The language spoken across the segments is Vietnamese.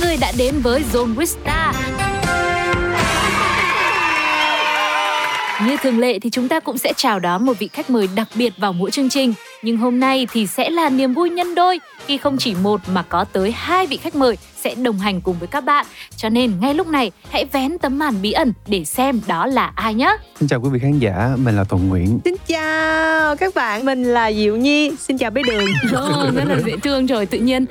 người đã đến với Zone Vista. Như thường lệ thì chúng ta cũng sẽ chào đón một vị khách mời đặc biệt vào mỗi chương trình. Nhưng hôm nay thì sẽ là niềm vui nhân đôi khi không chỉ một mà có tới hai vị khách mời sẽ đồng hành cùng với các bạn. Cho nên ngay lúc này hãy vén tấm màn bí ẩn để xem đó là ai nhé. Xin chào quý vị khán giả, mình là Thuận Nguyễn. Xin chào các bạn, mình là Diệu Nhi. Xin chào bé Đường. Oh, rất là dễ thương trời, tự nhiên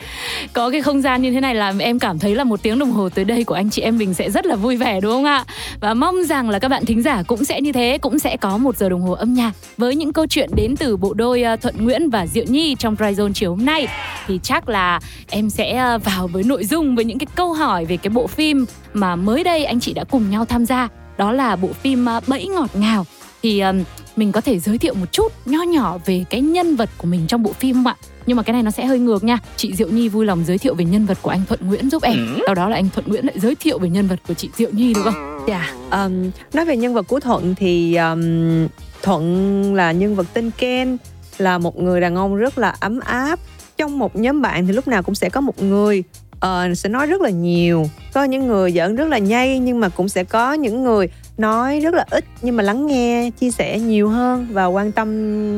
có cái không gian như thế này làm em cảm thấy là một tiếng đồng hồ tới đây của anh chị em mình sẽ rất là vui vẻ đúng không ạ? Và mong rằng là các bạn thính giả cũng sẽ như thế, cũng sẽ có một giờ đồng hồ âm nhạc với những câu chuyện đến từ bộ đôi ờ, Thuận Nguyễn và Diệu Nhi trong Dry Zone chiều hôm nay. Thì chắc là em sẽ ờ, vào với nội dung với những cái câu hỏi về cái bộ phim mà mới đây anh chị đã cùng nhau tham gia đó là bộ phim ờ, Bẫy ngọt ngào thì um, mình có thể giới thiệu một chút nho nhỏ về cái nhân vật của mình trong bộ phim không ạ? Nhưng mà cái này nó sẽ hơi ngược nha. Chị Diệu Nhi vui lòng giới thiệu về nhân vật của anh Thuận Nguyễn giúp em. Ừ. Sau đó là anh Thuận Nguyễn lại giới thiệu về nhân vật của chị Diệu Nhi được không? Dạ. Yeah. Um, nói về nhân vật của Thuận thì um, Thuận là nhân vật tên Ken là một người đàn ông rất là ấm áp. Trong một nhóm bạn thì lúc nào cũng sẽ có một người uh, sẽ nói rất là nhiều. Có những người giỡn rất là nhây nhưng mà cũng sẽ có những người nói rất là ít nhưng mà lắng nghe chia sẻ nhiều hơn và quan tâm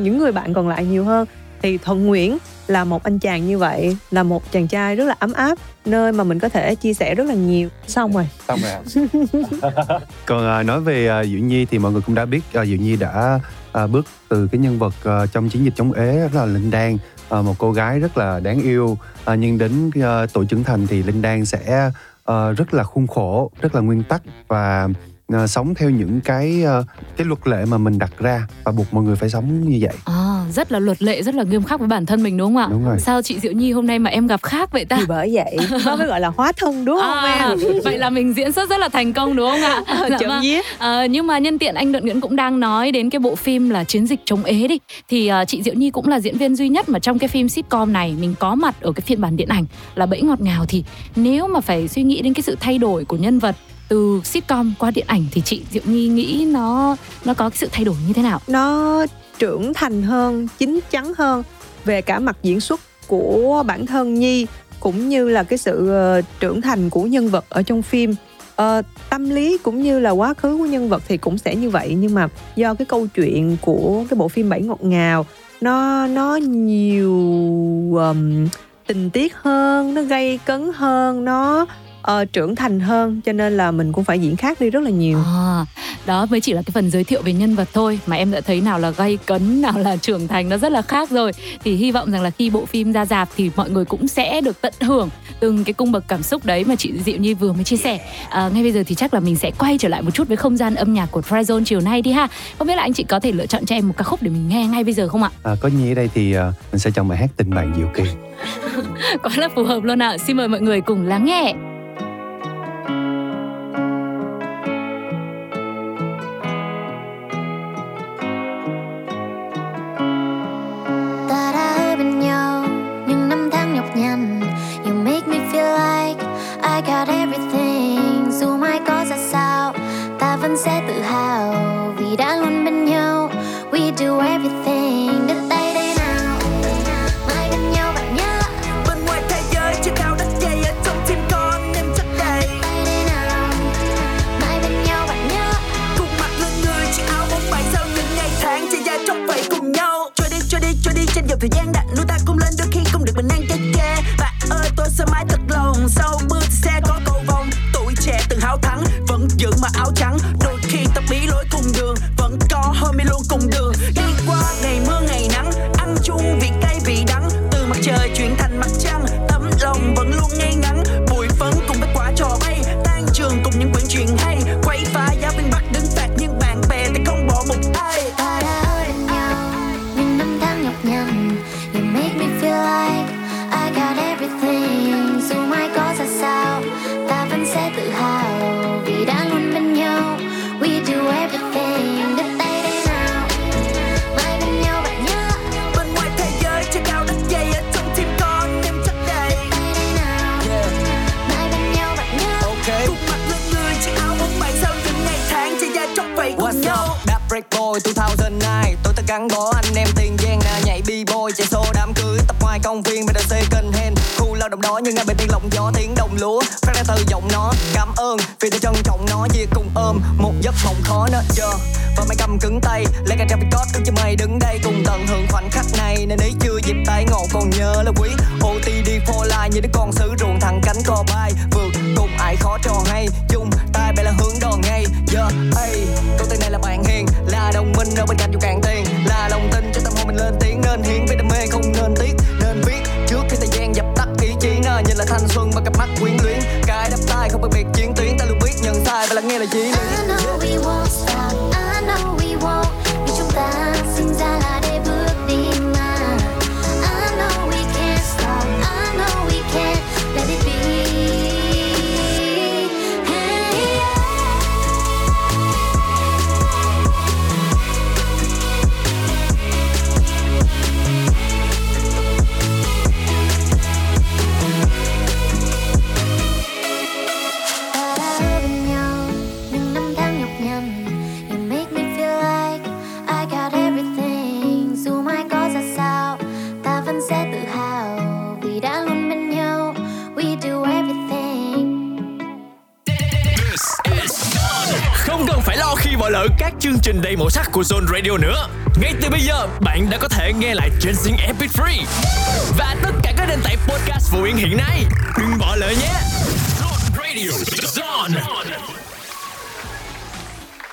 những người bạn còn lại nhiều hơn. Thì thuận nguyễn là một anh chàng như vậy là một chàng trai rất là ấm áp nơi mà mình có thể chia sẻ rất là nhiều. Xong rồi. Xong rồi còn uh, nói về uh, diệu nhi thì mọi người cũng đã biết uh, diệu nhi đã uh, bước từ cái nhân vật uh, trong chiến dịch chống ế rất là linh đan uh, một cô gái rất là đáng yêu uh, nhưng đến uh, tuổi trưởng thành thì linh đan sẽ uh, rất là khuôn khổ rất là nguyên tắc và uh, sống theo những cái uh, cái luật lệ mà mình đặt ra và buộc mọi người phải sống như vậy. À, rất là luật lệ, rất là nghiêm khắc với bản thân mình đúng không ạ? Đúng rồi. Sao chị Diệu Nhi hôm nay mà em gặp khác vậy ta? Thì bởi vậy nó mới gọi là hóa thân đúng không à, em? vậy là mình diễn xuất rất là thành công đúng không ạ? dạ Chậm vâng. À, nhưng mà nhân tiện anh Đận Nguyễn cũng đang nói đến cái bộ phim là chiến dịch chống ế đi thì uh, chị Diệu Nhi cũng là diễn viên duy nhất mà trong cái phim sitcom này mình có mặt ở cái phiên bản điện ảnh là bẫy ngọt ngào thì nếu mà phải suy nghĩ đến cái sự thay đổi của nhân vật từ sitcom qua điện ảnh thì chị Diệu Nhi nghĩ nó nó có cái sự thay đổi như thế nào? Nó trưởng thành hơn, chín chắn hơn về cả mặt diễn xuất của bản thân Nhi cũng như là cái sự ờ, trưởng thành của nhân vật ở trong phim. Uh, tâm lý cũng như là quá khứ của nhân vật thì cũng sẽ như vậy nhưng mà do cái câu chuyện của cái bộ phim bảy ngọt ngào nó nó nhiều um, tình tiết hơn nó gây cấn hơn nó uh, trưởng thành hơn cho nên là mình cũng phải diễn khác đi rất là nhiều. À, đó mới chỉ là cái phần giới thiệu về nhân vật thôi mà em đã thấy nào là gây cấn nào là trưởng thành nó rất là khác rồi. Thì hy vọng rằng là khi bộ phim ra dạp thì mọi người cũng sẽ được tận hưởng từng cái cung bậc cảm xúc đấy mà chị Diệu Nhi vừa mới chia sẻ. À, ngay bây giờ thì chắc là mình sẽ quay trở lại một chút với không gian âm nhạc của Tryzone chiều nay đi ha. Không biết là anh chị có thể lựa chọn cho em một ca khúc để mình nghe ngay bây giờ không ạ? À, có nhi ở đây thì uh, mình sẽ chọn bài hát tình bạn diệu kỳ. Quá là phù hợp luôn ạ. À. xin mời mọi người cùng lắng nghe là đồng minh ở của Zone Radio nữa. Ngay từ bây giờ, bạn đã có thể nghe lại trên Zing MP3 và tất cả các nền tảng podcast phổ biến hiện nay. Đừng bỏ lỡ nhé. Zone Radio, Zone.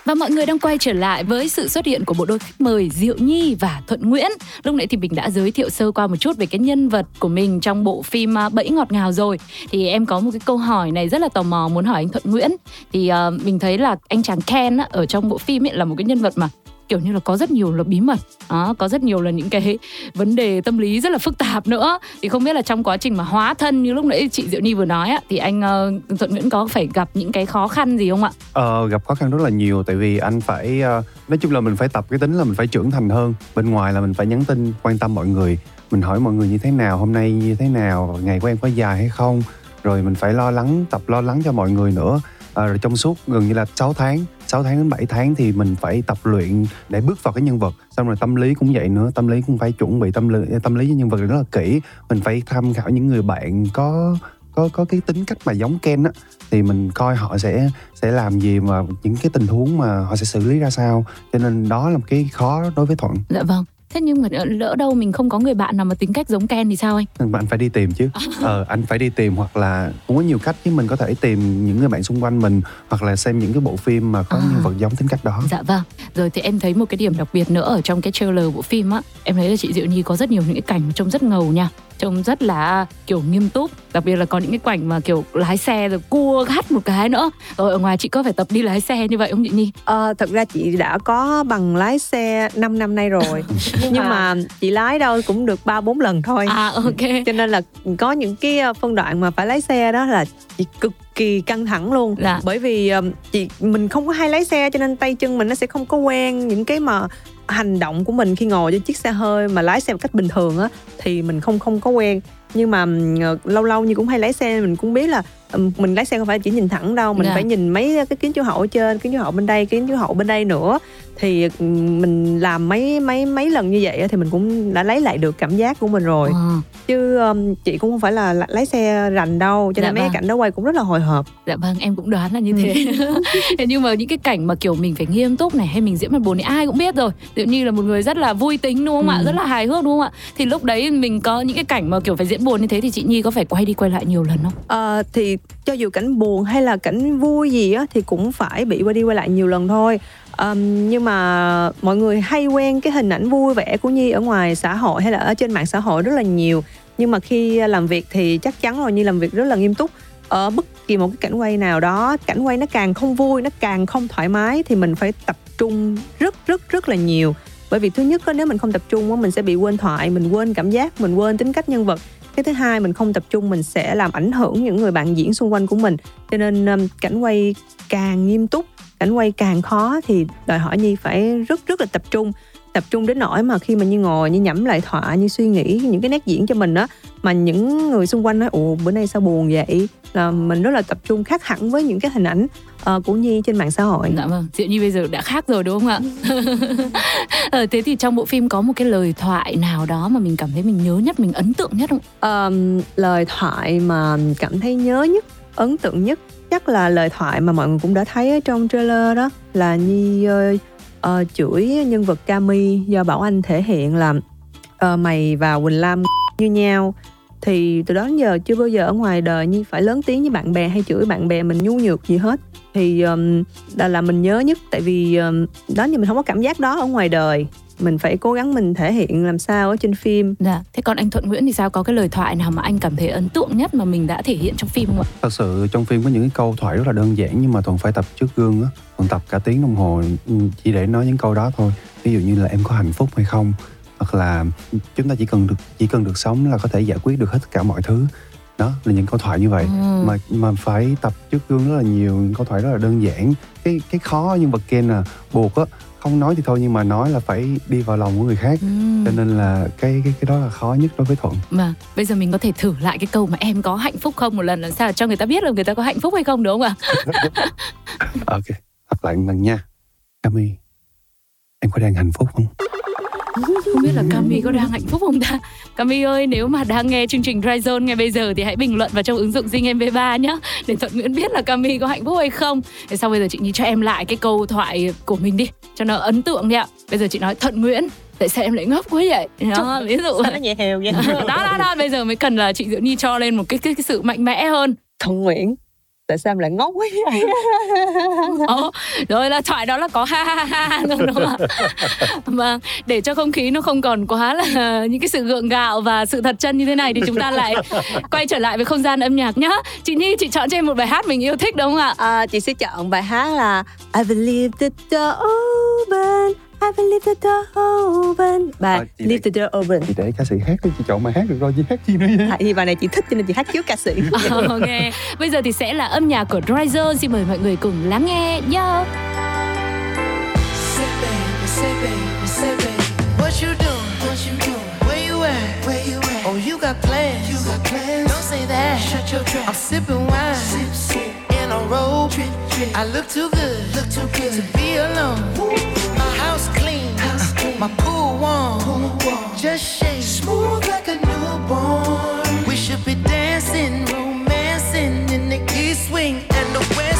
Và mọi người đang quay trở lại với sự xuất hiện của bộ đôi khách mời Diệu Nhi và Thuận Nguyễn. Lúc nãy thì mình đã giới thiệu sơ qua một chút về cái nhân vật của mình trong bộ phim à, Bẫy ngọt ngào rồi. Thì em có một cái câu hỏi này rất là tò mò muốn hỏi anh Thuận Nguyễn. Thì uh, mình thấy là anh chàng Ken á, ở trong bộ phim ấy là một cái nhân vật mà kiểu như là có rất nhiều là bí mật. Đó, có rất nhiều là những cái vấn đề tâm lý rất là phức tạp nữa. Thì không biết là trong quá trình mà hóa thân như lúc nãy chị Diệu Nhi vừa nói á, thì anh ờ, uh, Thuận Nguyễn có phải gặp những cái khó khăn gì không ạ? Ờ, gặp khó khăn rất là nhiều tại vì anh phải uh, nói chung là mình phải tập cái tính là mình phải trưởng thành hơn. Bên ngoài là mình phải nhắn tin quan tâm mọi người. Mình hỏi mọi người như thế nào hôm nay như thế nào ngày của em có dài hay không? Rồi mình phải lo lắng tập lo lắng cho mọi người nữa. À, rồi trong suốt gần như là 6 tháng 6 tháng đến 7 tháng thì mình phải tập luyện để bước vào cái nhân vật. Xong rồi tâm lý cũng vậy nữa, tâm lý cũng phải chuẩn bị tâm lý tâm lý với nhân vật rất là kỹ. Mình phải tham khảo những người bạn có có có cái tính cách mà giống Ken á, thì mình coi họ sẽ sẽ làm gì mà những cái tình huống mà họ sẽ xử lý ra sao. Cho nên đó là một cái khó đối với thuận. Dạ vâng. Thế nhưng mà lỡ đâu mình không có người bạn nào mà tính cách giống Ken thì sao anh? bạn phải đi tìm chứ ờ anh phải đi tìm hoặc là cũng có nhiều cách chứ mình có thể tìm những người bạn xung quanh mình hoặc là xem những cái bộ phim mà có À. nhân vật giống tính cách đó Dạ vâng. Rồi thì em thấy một cái điểm đặc biệt nữa ở trong cái trailer bộ phim á, em thấy là chị Diệu Nhi có rất nhiều những cái cảnh trông rất ngầu nha. Trông rất là kiểu nghiêm túc, đặc biệt là có những cái cảnh mà kiểu lái xe rồi cua gắt một cái nữa. Rồi ở ngoài chị có phải tập đi lái xe như vậy không chị Nhi? Ờ, thật ra chị đã có bằng lái xe 5 năm nay rồi nhưng mà chị lái đâu cũng được ba bốn lần thôi À ok. cho nên là có những cái ờ, phân đoạn mà phải lái xe đó là chị cực kỳ căng thẳng luôn Dạ. bởi vì ờm, chị mình không có hay lái xe cho nên tay chân mình nó sẽ không có quen những cái mà hành động của mình khi ngồi trên chiếc xe hơi mà lái xe một cách bình thường á, thì mình không không có quen nhưng mà ờ, lâu lâu như cũng hay lái xe mình cũng biết là mình lái xe không phải chỉ nhìn thẳng đâu mình Dạ. phải nhìn mấy cái kính chiếu hậu ở trên kính chiếu hậu bên đây kính chiếu hậu bên đây nữa thì mình làm mấy mấy mấy lần như vậy thì mình cũng đã lấy lại được cảm giác của mình rồi Ờ, chứ um, chị cũng không phải là lái xe rành đâu cho Dạ nên mấy cái vâng. cảnh đó quay cũng rất là hồi hộp dạ vâng, em cũng đoán là như thế. Thế nhưng mà những cái cảnh mà kiểu mình phải nghiêm túc này hay mình diễn mặt buồn thì ai cũng biết rồi. Diệu Nhi là một người rất là vui tính đúng không ạ? Ừ. Rất là hài hước đúng không ạ? Thì lúc đấy mình có những cái cảnh mà kiểu phải diễn buồn như thế thì chị Nhi có phải quay đi quay lại nhiều lần không? À, thì cho dù cảnh buồn hay là cảnh vui gì á thì cũng phải bị quay đi quay lại nhiều lần thôi. Um, nhưng mà mọi người hay quen cái hình ảnh vui vẻ của nhi ở ngoài xã hội hay là ở trên mạng xã hội rất là nhiều. Nhưng mà khi làm việc thì chắc chắn rồi nhi làm việc rất là nghiêm túc. Ở bất kỳ một cái cảnh quay nào đó cảnh quay nó càng không vui nó càng không thoải mái thì mình phải tập trung rất rất rất là nhiều. Bởi vì thứ nhất á, nếu mình không tập trung á, mình sẽ bị quên thoại mình quên cảm giác mình quên tính cách nhân vật cái thứ hai mình không tập trung mình sẽ làm ảnh hưởng những người bạn diễn xung quanh của mình. Cho nên um, cảnh quay càng nghiêm túc cảnh quay càng khó thì đòi hỏi nhi phải rất rất là tập trung tập trung đến nỗi mà khi mà như ngồi như nhẩm lại thoại như suy nghĩ những cái nét diễn cho mình á mà những người xung quanh nói ủa bữa nay sao buồn vậy? Là mình rất là tập trung khác hẳn với những cái hình ảnh uh, của nhi trên mạng xã hội. Dạ vâng diệu nhi bây giờ đã khác rồi đúng không ạ? Ờ, thế thì trong bộ phim có một cái lời thoại nào đó mà mình cảm thấy mình nhớ nhất mình ấn tượng nhất không? Um, lời thoại mà cảm thấy nhớ nhất ấn tượng nhất chắc là lời thoại mà mọi người cũng đã thấy ở trong trailer đó là nhi uh, uh, chửi nhân vật Cami do Bảo Anh thể hiện là uh, mày và Quỳnh Lam như nhau. Thì từ đó đến giờ chưa bao giờ ở ngoài đời như phải lớn tiếng với bạn bè hay chửi bạn bè mình nhu nhược gì hết. Thì um, là, là mình nhớ nhất tại vì um, đó như mình không có cảm giác đó ở ngoài đời mình phải cố gắng mình thể hiện làm sao ở trên phim. Dạ thế còn anh thuận nguyễn thì sao? Có cái lời thoại nào mà anh cảm thấy ấn tượng nhất mà mình đã thể hiện trong phim không ạ? Thật sự trong phim có những cái câu thoại rất là đơn giản nhưng mà thuận phải tập trước gương á. Thuận tập cả tiếng đồng hồ ừ, chỉ để nói những câu đó thôi. Ví dụ như là em có hạnh phúc hay không? hoặc là chúng ta chỉ cần được chỉ cần được sống là có thể giải quyết được hết tất cả mọi thứ. Đó là những câu thoại như vậy. Ừ. mà mà phải tập trước gương rất là nhiều những câu thoại rất là đơn giản. Cái cái khó nhân vật Ken là buộc á không nói thì thôi nhưng mà nói là phải đi vào lòng của người khác. Ừ. cho nên là cái cái cái đó là khó nhất đối với thuận. Mà bây giờ mình có thể thử lại cái câu mà em có hạnh phúc không một lần làm sao cho người ta biết là người ta có hạnh phúc hay không đúng không ạ? Ok lặp lại một lần nha. Cami em có đang hạnh phúc không không biết là Cami có đang hạnh phúc không ta? Cami ơi nếu mà đang nghe chương trình Dry Zone ngay bây giờ thì hãy bình luận vào trong ứng dụng Zing MP3 nhé để Thuận Nguyễn biết là Cami có hạnh phúc hay không. Để sau bây giờ chị Nhi cho em lại cái câu thoại của mình đi cho nó ấn tượng nhỉ bây giờ chị nói Thuận Nguyễn tại sao em lại ngốc quá vậy? Đó ví dụ sao nó nhẹ hều vậy? Đó đó đó bây giờ mới cần là chị Diệu Nhi cho lên một cái cái, cái sự mạnh mẽ hơn. Thuận Nguyễn tại sao em lại ngốc quá vậy? Ồ, rồi là thoại đó là có ha ha ha ha đúng không ạ? Vâng để cho không khí nó không còn quá là những cái sự gượng gạo và sự thật chân như thế này thì chúng ta lại quay trở lại với không gian âm nhạc nhá. Chị Nhi chị chọn cho em một bài hát mình yêu thích đúng không ạ? À, chị sẽ chọn bài hát là I believe the door open I will leave the door open Bài à, Leave the door open Chị để ca sĩ hát đi, chị chọn bài hát được rồi, chị hát gì nữa vậy? À, thì bài này chị thích cho nên chị hát trước ca sĩ Ok, bây giờ thì sẽ là âm nhạc của Dryzer Xin mời mọi người cùng lắng nghe nhé What you doing? What you doing? Where you at? Where you at? Oh, you got plans. You got plans. Don't say that. Shut your trap. I'm sipping wine. Sip, sip. In a robe. Drip, drip. I look too good. Look too good to be alone. Woo. My pool warm, pool warm. just shake smooth like a newborn. We should be dancing, romancing in the east wing and the west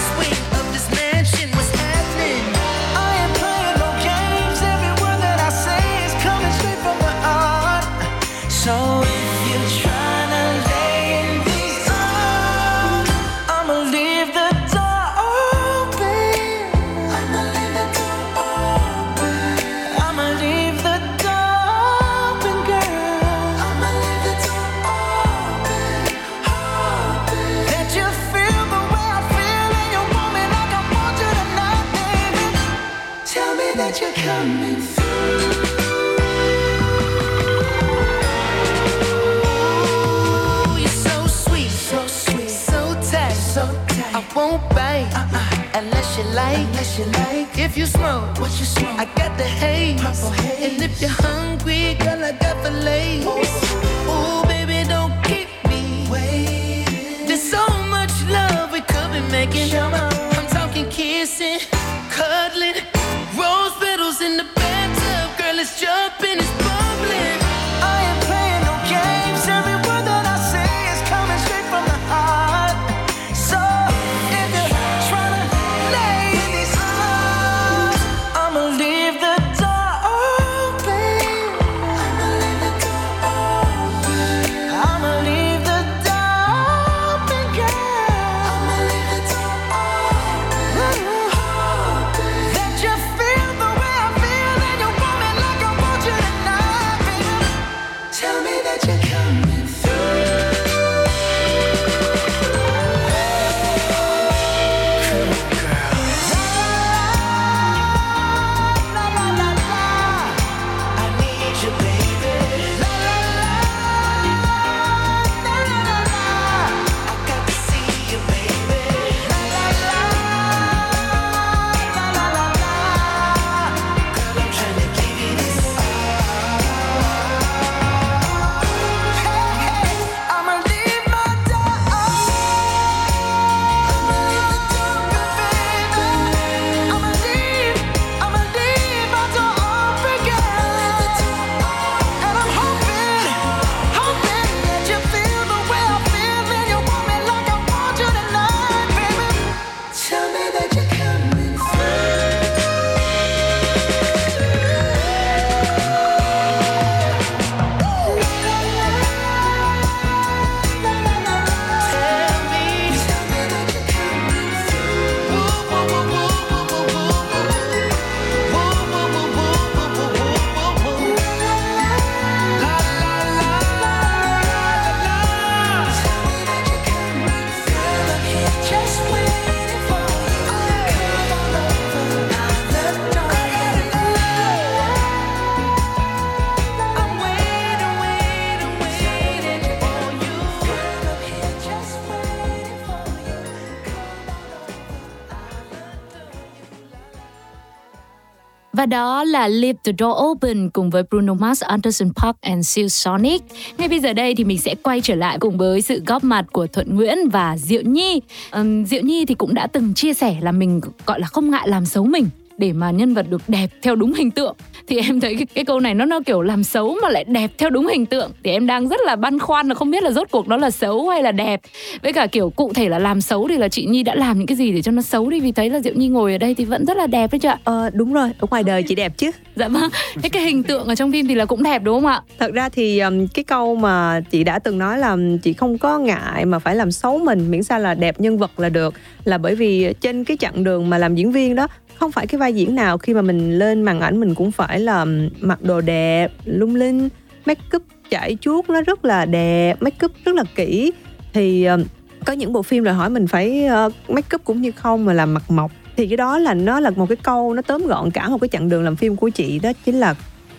đó là Leave the Door Open cùng với Bruno Mars, Anderson Park and Seal Sonic. Ngay bây giờ đây thì mình sẽ quay trở lại cùng với sự góp mặt của Thuận Nguyễn và Diệu Nhi. Um, Diệu Nhi thì cũng đã từng chia sẻ là mình gọi là không ngại làm xấu mình để mà nhân vật được đẹp theo đúng hình tượng thì em thấy cái, cái câu này nó nó kiểu làm xấu mà lại đẹp theo đúng hình tượng. Thì em đang rất là băn khoăn là không biết là rốt cuộc đó là xấu hay là đẹp. Với cả kiểu cụ thể là làm xấu thì là chị Nhi đã làm những cái gì để cho nó xấu đi. Vì thấy là Diệu Nhi ngồi ở đây thì vẫn rất là đẹp đấy chứ ạ. Ờ đúng rồi, ở ngoài đời chị đẹp chứ. dạ vâng thế cái hình tượng ở trong phim thì là cũng đẹp đúng không ạ? Thật ra thì um, cái câu mà chị đã từng nói là chị không có ngại mà phải làm xấu mình miễn sao là đẹp nhân vật là được. Là bởi vì trên cái chặng đường mà làm diễn viên đó không phải cái vai diễn nào. Khi mà mình lên màn ảnh mình cũng phải là mặc đồ đẹp, lung linh, make up chảy chuốt nó rất là đẹp, make up rất là kỹ. Thì ờ, có những bộ phim đòi hỏi mình phải ờ, make up cũng như không mà làm mặt mộc. Thì cái đó là nó là một cái câu nó tóm gọn cả một cái chặng đường làm phim của chị đó chính là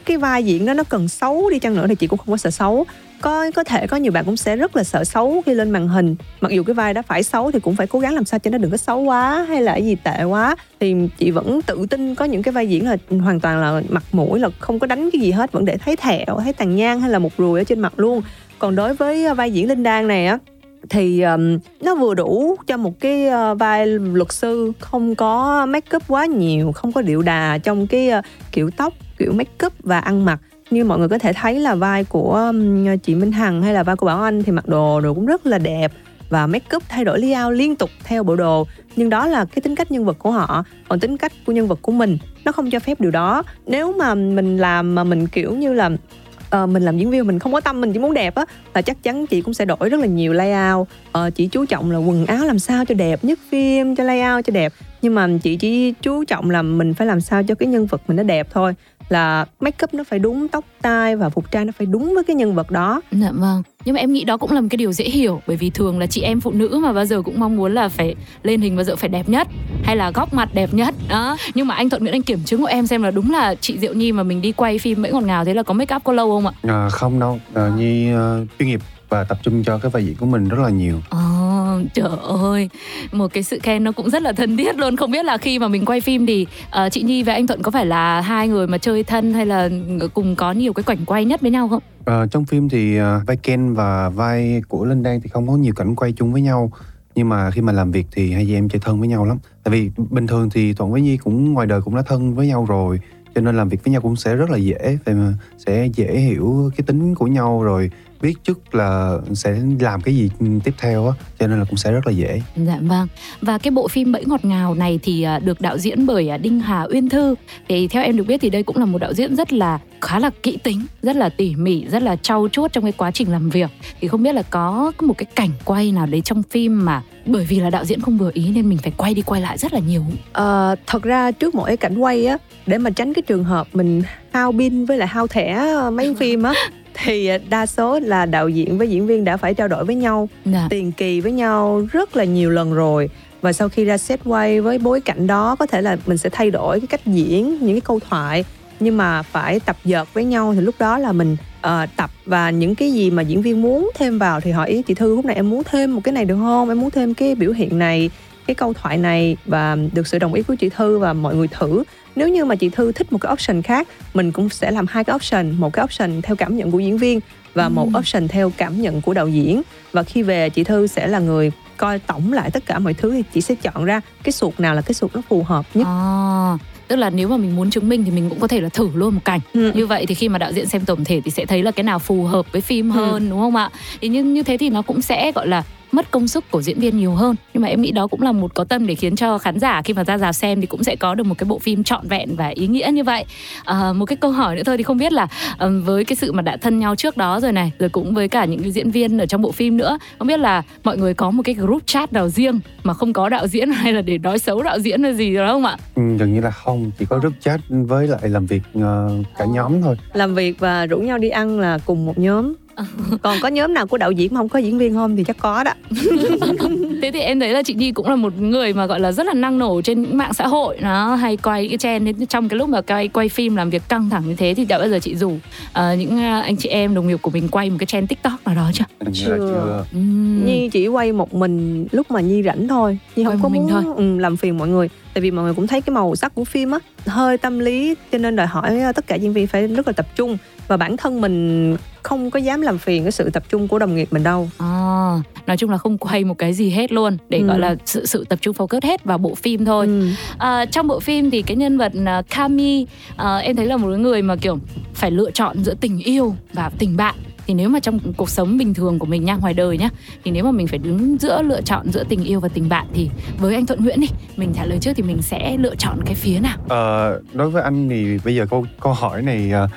cái vai diễn đó nó cần xấu đi chăng nữa thì chị cũng không có sợ xấu. Có có thể có nhiều bạn cũng sẽ rất là sợ xấu khi lên màn hình. Mặc dù cái vai đó phải xấu thì cũng phải cố gắng làm sao cho nó đừng có xấu quá hay là gì tệ quá. Thì chị vẫn tự tin có những cái vai diễn là hoàn toàn là mặt mũi là không có đánh cái gì hết vẫn để thấy thẹo thấy tàn nhang hay là một ruồi ở trên mặt luôn. Còn đối với ờ, vai diễn linh đan này á thì um, nó vừa đủ cho một cái uh, vai luật sư không có make up quá nhiều không có điệu đà trong cái uh, kiểu tóc kiểu make up và ăn mặc. Như mọi người có thể thấy là vai của chị Minh Hằng hay là vai của Bảo Anh thì mặc đồ đồ cũng rất là đẹp và make up thay đổi layout liên tục theo bộ đồ. Nhưng đó là cái tính cách nhân vật của họ. Còn tính cách của nhân vật của mình nó không cho phép điều đó. Nếu mà mình làm mà mình kiểu như là uh, mình làm diễn viên mình không có tâm mình chỉ muốn đẹp á là chắc chắn chị cũng sẽ đổi rất là nhiều layout. Uh, chị chú trọng là quần áo làm sao cho đẹp nhất phim cho layout cho đẹp. Nhưng mà chị chỉ chú trọng là mình phải làm sao cho cái nhân vật mình nó đẹp thôi là make up nó phải đúng tóc tai và phục trang nó phải đúng với cái nhân vật đó. Dạ vâng. Nhưng mà em nghĩ đó cũng là một cái điều dễ hiểu Bởi vì thường là chị em phụ nữ mà bao giờ cũng mong muốn là phải lên hình bao giờ phải đẹp nhất Hay là góc mặt đẹp nhất. Đó. Nhưng mà anh Thuận Nguyễn anh kiểm chứng của em xem là đúng là chị Diệu Nhi mà mình đi quay phim Mễ Ngọt Ngào Thế là có make up có lâu không ạ? À, không đâu, à, Nhi uh, chuyên nghiệp và tập trung cho cái vai diễn của mình rất là nhiều. Ồ, trời ơi Một cái sự khen nó cũng rất là thân thiết luôn. Không biết là khi mà mình quay phim thì uh, chị Nhi và anh Thuận có phải là hai người mà chơi thân Hay là cùng có nhiều cái cảnh quay nhất với nhau không? À, trong phim thì uh, vai Ken và vai của Linh Đan thì không có nhiều cảnh quay chung với nhau. Nhưng mà khi mà làm việc thì hai chị em chơi thân với nhau lắm. Tại vì bình thường thì thuận với nhi cũng ngoài đời cũng đã thân với nhau rồi cho nên làm việc với nhau cũng sẽ rất là dễ. Vậy mà sẽ dễ hiểu cái tính của nhau rồi biết trước là sẽ làm cái gì tiếp theo á cho nên là cũng sẽ rất là dễ Dạ vâng. Và cái bộ phim Bẫy ngọt ngào này thì à, được đạo diễn bởi à, Đinh Hà Uyên Thư. Thì theo em được biết thì đây cũng là một đạo diễn rất là khá là kỹ tính, rất là tỉ mỉ, rất là trau chuốt trong cái quá trình làm việc. Thì không biết là có một cái cảnh quay nào đấy trong phim mà bởi vì là đạo diễn không vừa ý nên mình phải quay đi quay lại rất là nhiều. Ờ, thật ra trước mỗi cảnh quay á để mà tránh cái trường hợp mình hao pin với lại hao thẻ mấy phim á thì đa số là đạo diễn với diễn viên đã phải trao đổi với nhau Dạ. tiền kỳ với nhau rất là nhiều lần rồi. Và sau khi ra set quay với bối cảnh đó có thể là mình sẽ thay đổi cái cách diễn những cái câu thoại. Nhưng mà phải tập dượt với nhau thì lúc đó là mình ờ, tập. Và những cái gì mà diễn viên muốn thêm vào thì hỏi ý chị thư lúc này em muốn thêm một cái này được không? Em muốn thêm cái biểu hiện này cái câu thoại này và được sự đồng ý của chị thư và mọi người thử nếu như mà chị thư thích một cái option khác mình cũng sẽ làm hai cái option một cái option theo cảm nhận của diễn viên và một option theo cảm nhận của đạo diễn và khi về chị thư sẽ là người coi tổng lại tất cả mọi thứ thì chị sẽ chọn ra cái suột nào là cái suột nó phù hợp nhất À, tức là nếu mà mình muốn chứng minh thì mình cũng có thể là thử luôn một cảnh. Ừ. Như vậy thì khi mà đạo diễn xem tổng thể thì sẽ thấy là cái nào phù hợp với phim hơn đúng không ạ? Thì như như thế thì nó cũng sẽ gọi là mất công sức của diễn viên nhiều hơn. Nhưng mà em nghĩ đó cũng là một có tâm để khiến cho khán giả khi mà ra rạp xem thì cũng sẽ có được một cái bộ phim trọn vẹn và ý nghĩa như vậy. À, một cái câu hỏi nữa thôi thì không biết là ừm, với cái sự mà đã thân nhau trước đó rồi này rồi cũng với cả những cái diễn viên ở trong bộ phim nữa không biết là mọi người có một cái group chat nào riêng mà không có đạo diễn hay là để nói xấu đạo diễn hay gì đó không ạ? Ừ, gần như là không chỉ có group chat với lại làm việc ờ, cả nhóm thôi. Làm việc và rủ nhau đi ăn là cùng một nhóm còn có nhóm nào của đạo diễn mà không có diễn viên không thì chắc có đó. Thế thì em thấy là chị Nhi cũng là một người mà gọi là rất là năng nổ trên mạng xã hội. Nó hay quay cái trend. Trong cái lúc mà quay quay phim làm việc căng thẳng như thế thì đã bao giờ chị rủ uh, những anh chị em đồng nghiệp của mình quay một cái trend tiktok nào đó chưa? Chưa. chưa. Uhm. Nhi chỉ quay một mình lúc mà Nhi rảnh thôi. Nhi Quay không một có mình muốn thôi. ừ, làm phiền mọi người Tại vì mọi người cũng thấy cái màu sắc của phim á Hơi tâm lý cho nên đòi hỏi tất cả diễn viên phải rất là tập trung Và bản thân mình không có dám làm phiền cái sự tập trung của đồng nghiệp mình đâu À, nói chung là không quay một cái gì hết luôn để Ừ. gọi là sự sự tập trung focus hết vào bộ phim thôi. Ừ. À, trong bộ phim thì cái nhân vật Kami à, em thấy là một người mà kiểu phải lựa chọn giữa tình yêu và tình bạn thì nếu mà trong cuộc sống bình thường của mình nha ngoài đời nhá thì nếu mà mình phải đứng giữa lựa chọn giữa tình yêu và tình bạn thì với anh Thuận Nguyễn đi mình trả lời trước thì mình sẽ lựa chọn cái phía nào? Ờ, đối với anh thì bây giờ câu câu hỏi này uh,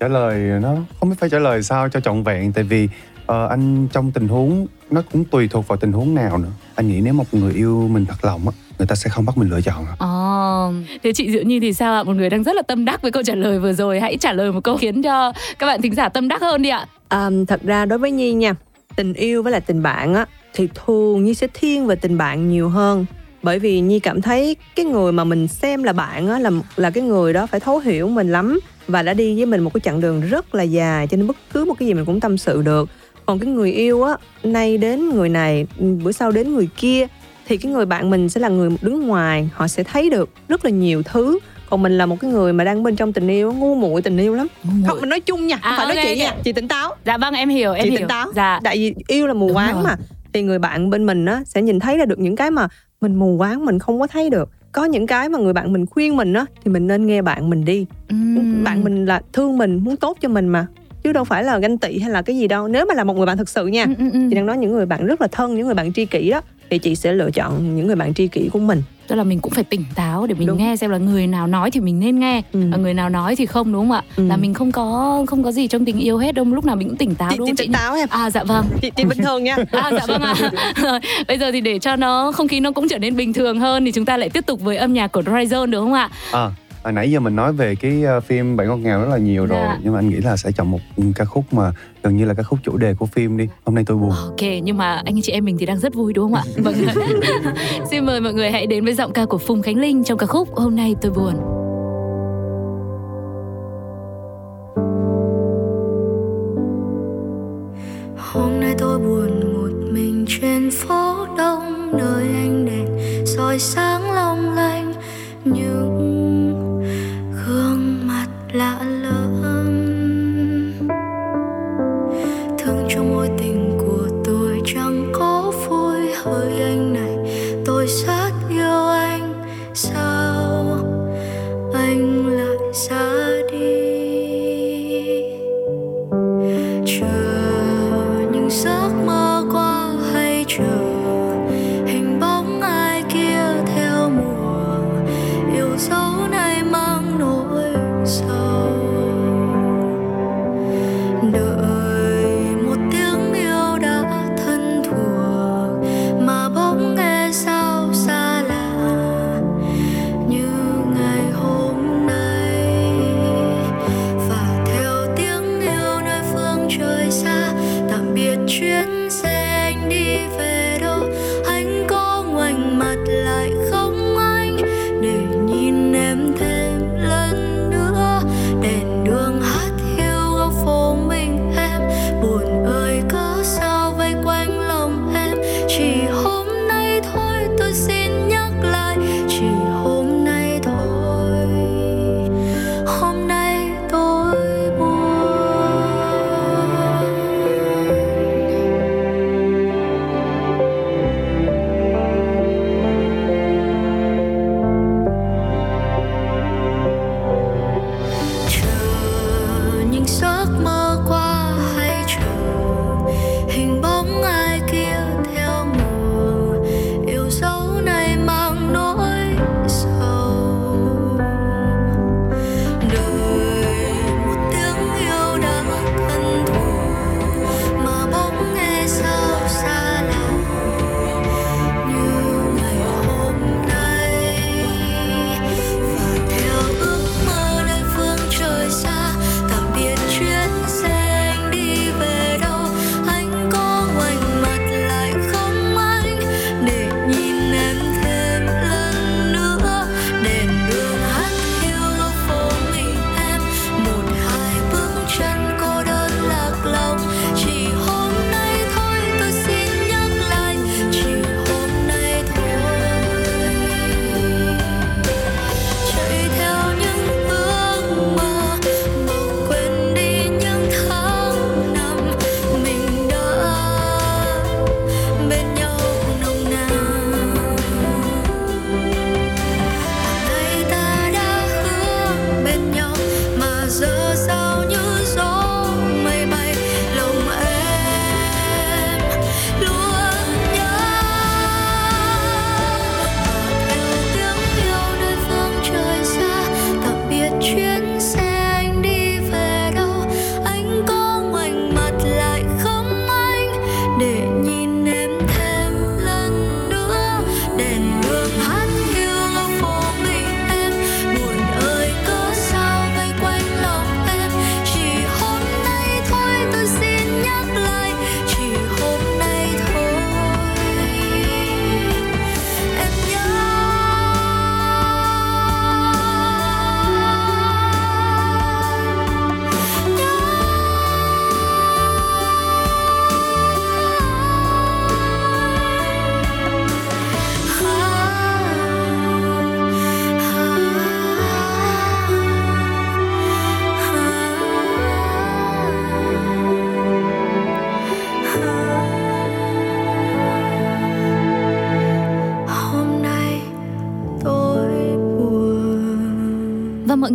trả lời nó không biết phải trả lời sao cho trọn vẹn tại vì uh, anh trong tình huống nó cũng tùy thuộc vào tình huống nào nữa. Anh nghĩ nếu một người yêu mình thật lòng á người ta sẽ không bắt mình lựa chọn à. Ồ, thế chị Diệu Nhi thì sao ạ? Một người đang rất là tâm đắc với câu trả lời vừa rồi. Hãy trả lời một câu khiến cho các bạn thính giả tâm đắc hơn đi ạ. À, thật ra đối với Nhi nha Tình yêu với lại tình bạn á Thì thường Nhi sẽ thiên về tình bạn nhiều hơn bởi vì Nhi cảm thấy cái người mà mình xem là bạn á là là cái người đó phải thấu hiểu mình lắm và đã đi với mình một cái chặng đường rất là dài cho nên bất cứ một cái gì mình cũng tâm sự được còn cái người yêu á nay đến người này bữa sau đến người kia thì cái người bạn mình sẽ là người đứng ngoài họ sẽ thấy được rất là nhiều thứ còn mình là một cái người mà đang bên trong tình yêu ngu muội tình yêu lắm không mình nói chung nha không À, phải nói ok, chị ok. nha chị tỉnh táo Dạ vâng em hiểu em chị hiểu. tỉnh táo Dạ. tại vì yêu là mù Đúng quáng rồi. mà thì người bạn bên mình á sẽ nhìn thấy ra được những cái mà mình mù quáng mình không có thấy được có những cái mà người bạn mình khuyên mình á thì mình nên nghe bạn mình đi Ừm. bạn mình là thương mình muốn tốt cho mình mà chứ đâu phải là ganh tị hay là cái gì đâu nếu mà là một người bạn thực sự nha Ừ, ừ, ừ. chị đang nói những người bạn rất là thân những người bạn tri kỷ đó thì chị sẽ lựa chọn những người bạn tri kỷ của mình Tức là mình cũng phải tỉnh táo để mình Đúng. nghe xem là người nào nói thì mình nên nghe Ừ. và người nào nói thì không đúng không ạ? Ừ. Là mình không có không có gì trong tình yêu hết đâu, lúc nào mình cũng tỉnh táo chị, đúng không chị? tỉnh táo em À dạ vâng. chị, chị bình thường nha À dạ vâng ạ. Rồi, bây giờ thì để cho nó không khí nó cũng trở nên bình thường hơn thì chúng ta lại tiếp tục với âm nhạc của Zone được không ạ? À, hồi nãy giờ mình nói về cái ờ, phim Bạn ngọt ngào rất là nhiều rồi Dạ. nhưng mà anh nghĩ là sẽ chọn một ca khúc mà gần như là ca khúc chủ đề của phim đi hôm nay tôi buồn Ok, nhưng mà anh chị em mình thì đang rất vui đúng không ạ? Vâng. Xin mời mọi người hãy đến với giọng ca của Phùng Khánh Linh trong ca khúc Hôm nay tôi buồn. Hôm nay tôi buồn một mình trên phố đông nơi ánh đèn soi sáng long lanh những gương mặt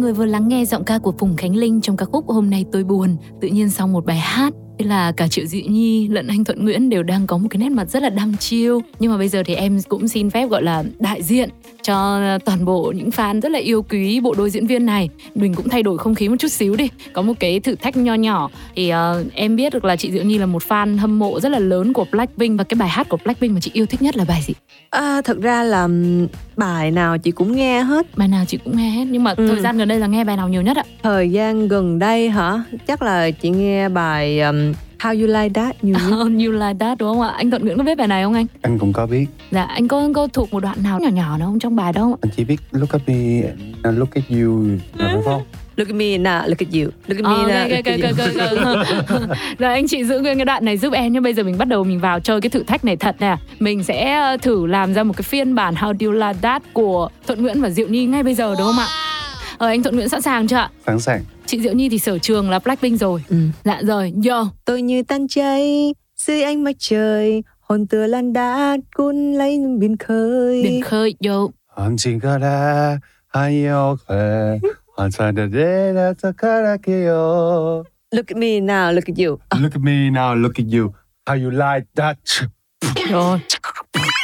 người vừa lắng nghe giọng ca của Phùng Khánh Linh trong ca khúc Hôm nay tôi buồn. Tự nhiên sau một bài hát là cả Triệu Diệu Nhi lẫn anh Thuận Nguyễn đều đang có một cái nét mặt rất là đăm chiêu. Nhưng mà bây giờ thì em cũng xin phép gọi là đại diện cho toàn bộ những fan rất là yêu quý bộ đôi diễn viên này. Mình cũng thay đổi không khí một chút xíu đi. Có một cái thử thách nho nhỏ. Thì uh, em biết được là chị Diệu Nhi là một fan hâm mộ rất là lớn của Blackpink. Và cái bài hát của Blackpink mà chị yêu thích nhất là bài gì? À, thật ra là bài nào chị cũng nghe hết. Bài nào chị cũng nghe hết. Nhưng mà Ừ. thời gian gần đây là nghe bài nào nhiều nhất ạ? thời gian gần đây hả? Chắc là chị nghe bài um, How You Like That nhiều nhất You Like That đúng không ạ? Anh Thuận Nguyễn có biết bài này không anh? anh cũng có biết Dạ, anh có có thuộc một đoạn nào nhỏ nhỏ đâu không trong bài đâu? anh chỉ biết look at me and look at you là đúng không Look at me now, look at you Look at me Ờ, now, you ok, ok. Rồi anh chị giữ nguyên cái đoạn này giúp em nhưng bây giờ mình bắt đầu mình vào chơi cái thử thách này thật nè. Mình sẽ ờ, thử làm ra một cái phiên bản How Do You Like That của Thuận Nguyễn và Diệu Nhi ngay bây giờ đúng không ạ? Ờ, anh Thuận Nguyễn sẵn sàng chưa ạ? sẵn sàng chị diệu nhi thì sở trường là blackpink rồi ừ. dạ rồi yo tôi như tan cháy dưới ánh mặt trời hồn tựa lan đá cuốn lấy biển khơi biển khơi yo anh chỉ có đã hay yêu khơi anh sai được để đã tất cả đã kêu Look at me now, look at you. Look at me now, look at you. How you like that? Rồi.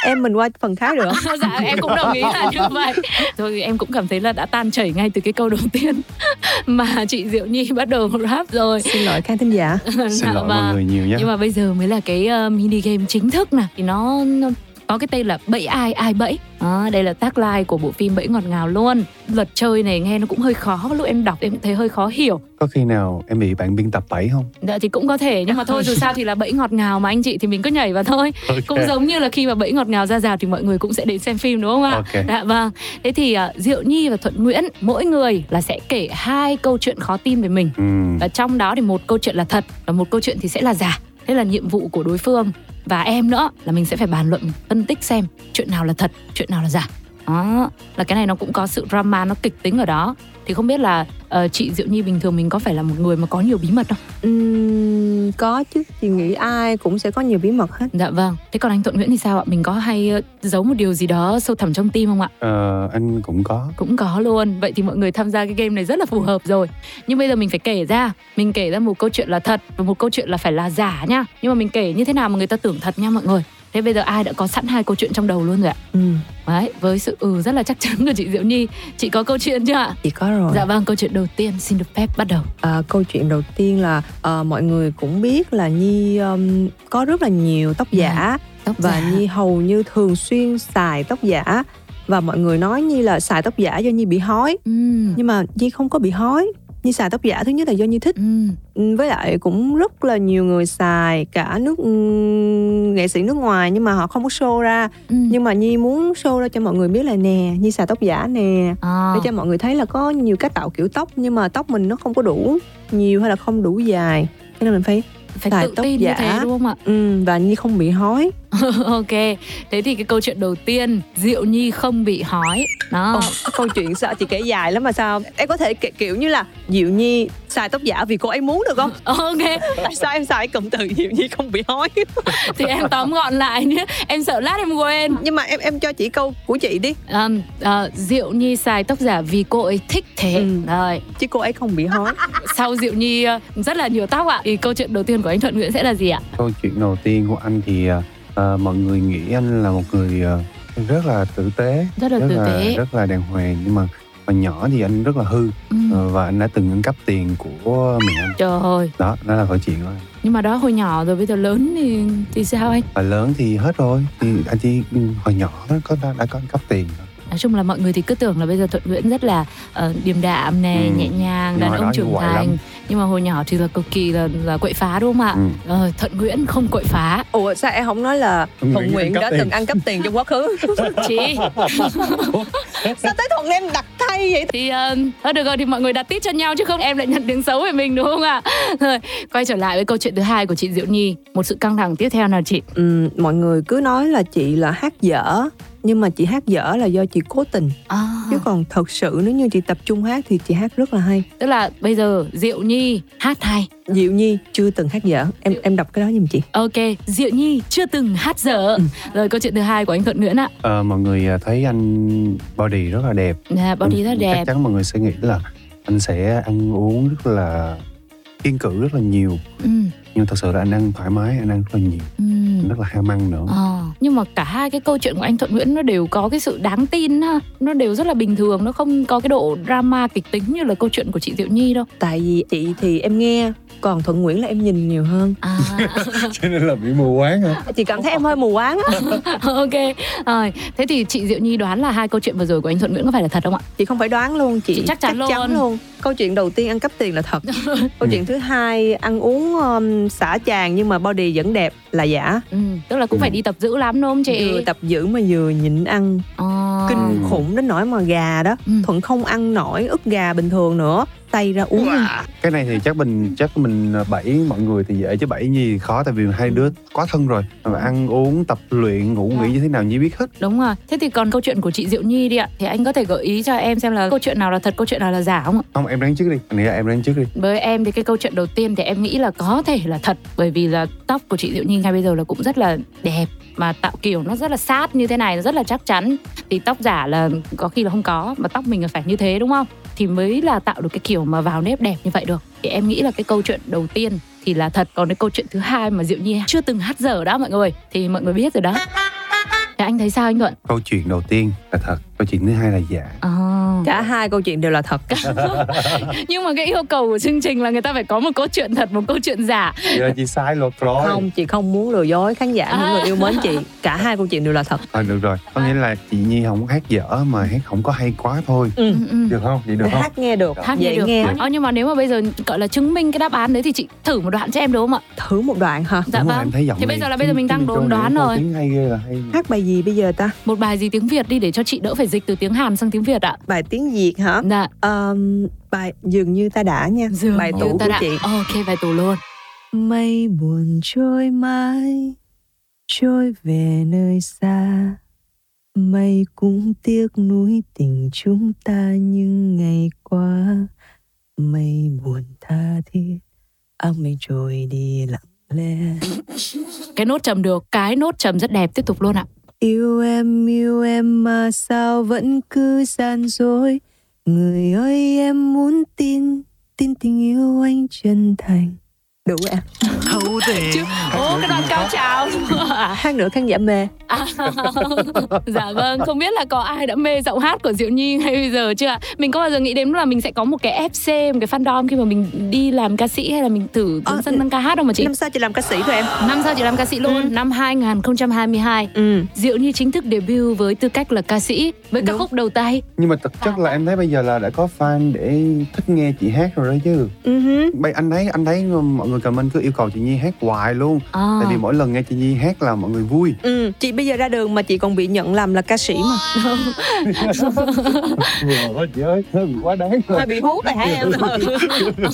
Em mình qua phần khác được không? dạ em cũng đồng ý là như vậy. Thôi em cũng cảm thấy là đã tan chảy ngay từ cái câu đầu tiên mà chị diệu nhi bắt đầu rap rồi. Xin lỗi khán thính giả. Xin Dạ, lỗi và- mọi người nhiều nhé. Nhưng mà bây giờ mới là cái uh, mini game chính thức nè. Thì nó, nó có cái tên là bẫy ai ai bẫy đó, đây là tagline của bộ phim bẫy ngọt ngào luôn luật chơi này nghe nó cũng hơi khó lúc em đọc em cũng thấy hơi khó hiểu Có khi nào em bị bạn biên tập bẫy không? dạ thì cũng có thể nhưng mà thôi dù sao thì là bẫy ngọt ngào mà anh chị thì mình cứ nhảy vào thôi Ok. cũng giống như là khi mà bẫy ngọt ngào ra rào thì mọi người cũng sẽ đến xem phim đúng không ạ Ok. dạ vâng thế thì uh, diệu nhi và thuận nguyễn mỗi người là sẽ kể hai câu chuyện khó tin về mình Ừ. và trong đó thì một câu chuyện là thật và một câu chuyện thì sẽ là giả thế là nhiệm vụ của đối phương. Và em nữa, là mình sẽ phải bàn luận, phân tích xem chuyện nào là thật, chuyện nào là giả. Đó, là cái này nó cũng có sự drama, nó kịch tính ở đó. Thì không biết là ờ, chị diệu nhi bình thường mình có phải là một người mà có nhiều bí mật không? Ừm, Có chứ, chị nghĩ ai cũng sẽ có nhiều bí mật hết. Dạ vâng. Thế còn anh thuận nguyễn thì sao ạ? Mình có hay ờ, giấu một điều gì đó sâu thẳm trong tim không ạ? Ờ, anh cũng có. Cũng có luôn. Vậy thì mọi người tham gia cái game này rất là phù hợp rồi. Nhưng bây giờ mình phải kể ra. Mình kể ra một câu chuyện là thật và một câu chuyện là phải là giả nha. Nhưng mà mình kể như thế nào mà người ta tưởng thật nha mọi người thế bây giờ ai đã có sẵn hai câu chuyện trong đầu luôn rồi ạ? Ừ, đấy với sự ừ rất là chắc chắn của chị diệu nhi. Chị có câu chuyện chưa ạ? Chị có rồi. Dạ vâng câu chuyện đầu tiên xin được phép bắt đầu. À, câu chuyện đầu tiên là à, mọi người cũng biết là Nhi um, có rất là nhiều tóc giả. Tóc và giả. Nhi hầu như thường xuyên xài tóc giả. Và mọi người nói Nhi là xài tóc giả do Nhi bị hói. Ừm, nhưng mà Nhi không có bị hói. Nhi xài tóc giả thứ nhất là do Nhi thích. Ừ, với lại cũng rất là nhiều người xài cả nước ừm, nghệ sĩ nước ngoài nhưng mà họ không có show ra. Ừm. nhưng mà Nhi muốn show ra cho mọi người biết là nè Nhi xài tóc giả nè. À, để cho mọi người thấy là có nhiều cách tạo kiểu tóc nhưng mà tóc mình nó không có đủ nhiều hay là không đủ dài. Cho nên mình phải phải xài tự tóc tin giả. như thế đúng không ạ? Ừ, và Nhi không bị hói ok thế thì cái câu chuyện đầu tiên diệu nhi không bị hói. Đó. Ồ, câu chuyện sao chị kể dài lắm mà sao? Em có thể kể kiểu như là Diệu Nhi xài tóc giả vì cô ấy muốn được không? Ok. Tại sao em xài cụm từ Diệu Nhi không bị hói. Thì em tóm gọn lại nhé. Em sợ lát em quên. Nhưng mà em em cho chị câu của chị đi. Um, uh, diệu nhi xài tóc giả vì cô ấy thích thế. Ừ. rồi. Chứ cô ấy không bị hói. Sau diệu nhi uh, rất là nhiều tóc ạ. Thì câu chuyện đầu tiên của anh thuận nguyễn sẽ là gì ạ? Câu chuyện đầu tiên của anh thì à, à, mọi người nghĩ anh là một người à, rất là tử tế. Rất là tử tế. rất là đàng hoàng. Nhưng mà hồi nhỏ thì anh rất là hư. Ừ. ờ, và anh đã từng ăn cắp tiền của mẹ anh. Trời ơi. Đó đó là câu chuyện của anh. Nhưng mà đó hồi nhỏ rồi bây giờ lớn thì thì sao anh? Và lớn thì hết rồi. Thì anh chỉ ừ, hồi nhỏ có đã, đã có ăn cắp tiền thôi. Nói chung là mọi người thì cứ tưởng là bây giờ thuận nguyễn rất là uh, điềm đạm nè Ừ. nhẹ nhàng đàn ông trưởng thành lắm. nhưng mà hồi nhỏ thì là cực kỳ là là quậy phá đúng không ạ? Ừ. Rồi, thuận nguyễn không quậy phá. Ủa sao em không nói là Thuận Nguyễn cắp đã tiền. từng ăn cắp tiền trong quá khứ? Chị. Sao tới thuận em đặt thay vậy? Thì uh, thôi được rồi thì mọi người đặt tít cho nhau chứ không em lại nhận tiếng xấu về mình đúng không ạ? Rồi quay trở lại với câu chuyện thứ hai của chị diệu nhi. Một sự căng thẳng tiếp theo nào chị? Ừ, mọi người cứ nói là chị là hát dở nhưng mà chị hát dở là do chị cố tình. À, chứ còn thật sự nếu như chị tập trung hát thì chị hát rất là hay. Tức là bây giờ diệu nhi hát hay. Diệu nhi chưa từng hát dở. Em em đọc cái đó giùm chị. Ok diệu nhi chưa từng hát dở. Rồi câu chuyện thứ hai của anh thuận nguyễn ạ. Ờ, mọi người à, thấy anh body rất là đẹp. À, body rất Ừ, đẹp. chắc chắn mọi người sẽ nghĩ là anh sẽ ăn uống rất là kiên cử rất là nhiều. Ừ, nhưng thật sự là anh ăn thoải mái anh ăn rất là nhiều. Ừ. anh rất là ham ăn nữa. Ờ, nhưng mà cả hai cái câu chuyện của anh Thuận Nguyễn nó đều có cái sự đáng tin ha. Nó đều rất là bình thường nó không có cái độ drama kịch tính như là câu chuyện của chị Diệu Nhi đâu. Tại vì chị thì em nghe còn thuận nguyễn là em nhìn nhiều hơn. À. Cho nên là bị mù quáng hả? Chị cảm thấy em hơi mù quáng á. Ok rồi. Thế thì chị Diệu Nhi đoán là hai câu chuyện vừa rồi của anh Thuận Nguyễn có phải là thật không ạ? Chị không phải đoán luôn chị, Chị chắc chắn luôn. luôn. Câu chuyện đầu tiên ăn cắp tiền là thật. Câu chuyện thứ hai ăn uống um, xả chàng nhưng mà body vẫn đẹp là giả. Ừ, tức là cũng phải đi tập giữ lắm đúng không chị? Vừa tập giữ mà vừa nhịn ăn. Ờ. kinh khủng đến nỗi mà gà đó Ừ. thuận không ăn nổi ức gà bình thường nữa tay ra uống luôn. cái này thì chắc mình chắc mình bẫy mọi người thì dễ chứ nhi thì khó tại vì hai đứa quá thân rồi. Mà ăn uống tập luyện ngủ nghỉ như thế nào nhi biết hết. Đúng rồi. Thế thì còn câu chuyện của chị Diệu Nhi đi ạ. Thì anh có thể gợi ý cho em xem là câu chuyện nào là thật câu chuyện nào là giả không ạ? Không em đoán trước đi. Anh nghĩ là em đoán trước đi. Với em thì cái câu chuyện đầu tiên thì em nghĩ là có thể là thật. Bởi vì là tóc của chị Diệu Nhi ngay bây giờ là cũng rất là đẹp mà tạo kiểu nó rất là sát như thế này rất là chắc chắn. Thì tóc giả là có khi là không có mà tóc mình là phải như thế đúng không? Thì mới là tạo được cái kiểu mà vào nếp đẹp như vậy được. Thì em nghĩ là cái câu chuyện đầu tiên thì là thật. Còn cái câu chuyện thứ hai mà Diệu Nhi chưa từng hát dở đó mọi người. Thì mọi người biết rồi đó. Thì anh thấy sao anh Thuận? câu chuyện đầu tiên là thật câu chuyện thứ hai là giả. À. cả hai câu chuyện đều là thật Nhưng mà cái yêu cầu của chương trình là người ta phải có một câu chuyện thật, một câu chuyện giả. giờ chị sai lột rồi không chị không muốn lừa dối khán giả những người yêu mến chị cả hai câu chuyện đều là thật à, được rồi có nghĩa là chị nhi không hát dở mà hát không có hay quá thôi ừ. Ừ, ừ. được không vậy được không hát nghe được Hát nghe được. nghe Ờ, nhưng mà nếu mà bây giờ gọi là chứng minh cái đáp án đấy thì chị thử một đoạn cho em đúng không ạ? thử một đoạn hả Dạ Đúng rồi, vâng. em thấy giọng Thì bây giờ là bây giờ mình đang đoán Câu rồi. tiếng hay ghê là hay hát bài gì bây giờ ta Một bài gì tiếng Việt đi để cho chị đỡ phải dịch từ tiếng Hàn sang tiếng Việt ạ. bài tiếng việt hả? Dạ. Ờm, bài dường như ta đã nha Dường bài tủ ta của đã- chị. Ok, bài tủ luôn. mây buồn trôi mãi trôi về nơi xa. Mây cũng tiếc nuối tình chúng ta những ngày qua. Mây buồn tha thiết áo mây trôi đi lặng lẽ. Cái nốt trầm được, cái nốt trầm rất đẹp. Tiếp tục luôn ạ yêu em yêu em mà sao vẫn cứ gian dối? Người ơi, em muốn tin tin tình yêu anh chân thành đủ em Chứ, ô cái đoạn cao trào. hát nữa khán giả mê À, dạ vâng, không biết là có ai đã mê giọng hát của Diệu Nhi ngay bây giờ chưa ạ? Mình có bao giờ nghĩ đến là mình sẽ có một cái FC, một cái fandom khi mà mình đi làm ca sĩ hay là mình thử đứng Ờ, sân đăng ca hát đâu mà chị? năm sau chị làm ca sĩ thôi em Năm sau chị làm ca sĩ luôn, năm 2022 ừ Diệu Nhi chính thức debut với tư cách là ca sĩ với ca Đúng. khúc đầu tay. nhưng mà thực chất là em thấy bây giờ là đã có fan để thích nghe chị hát rồi đó chứ ừ hứ. bây anh thấy anh thấy mọi người comment cứ yêu cầu chị nhi hát hoài luôn. À. tại vì mỗi lần nghe chị nhi hát là mọi người vui. Ừ chị bây giờ ra đường mà chị còn bị nhận làm là ca sĩ mà. Vừa chị ơi quá đáng rồi hơi bị hút rồi hả em?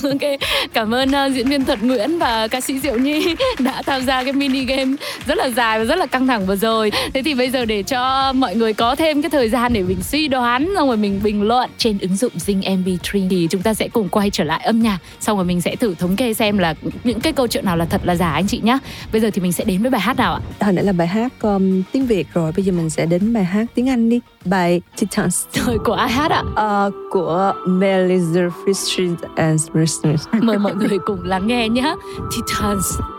Ok, cảm ơn uh, diễn viên Thuật Nguyễn và ca sĩ Diệu Nhi đã tham gia cái mini game rất là dài và rất là căng thẳng vừa rồi. Thế thì bây giờ để cho mọi người có thêm cái thời gian để mình suy đoán xong rồi mình bình luận trên ứng dụng Zing MP3 thì chúng ta sẽ cùng quay trở lại âm nhạc. Xong rồi mình sẽ thử thống kê xem là những cái câu chuyện nào là thật là giả anh chị nhá. Bây giờ thì mình sẽ đến với bài hát nào ạ? hồi nãy là bài hát um, tiếng việt rồi bây giờ mình sẽ đến bài hát tiếng anh đi bài Titans Trời của ai hát ạ? Ờ, của Melissa Fisher and Smith Mời mọi người cùng lắng nghe nhé. Titans.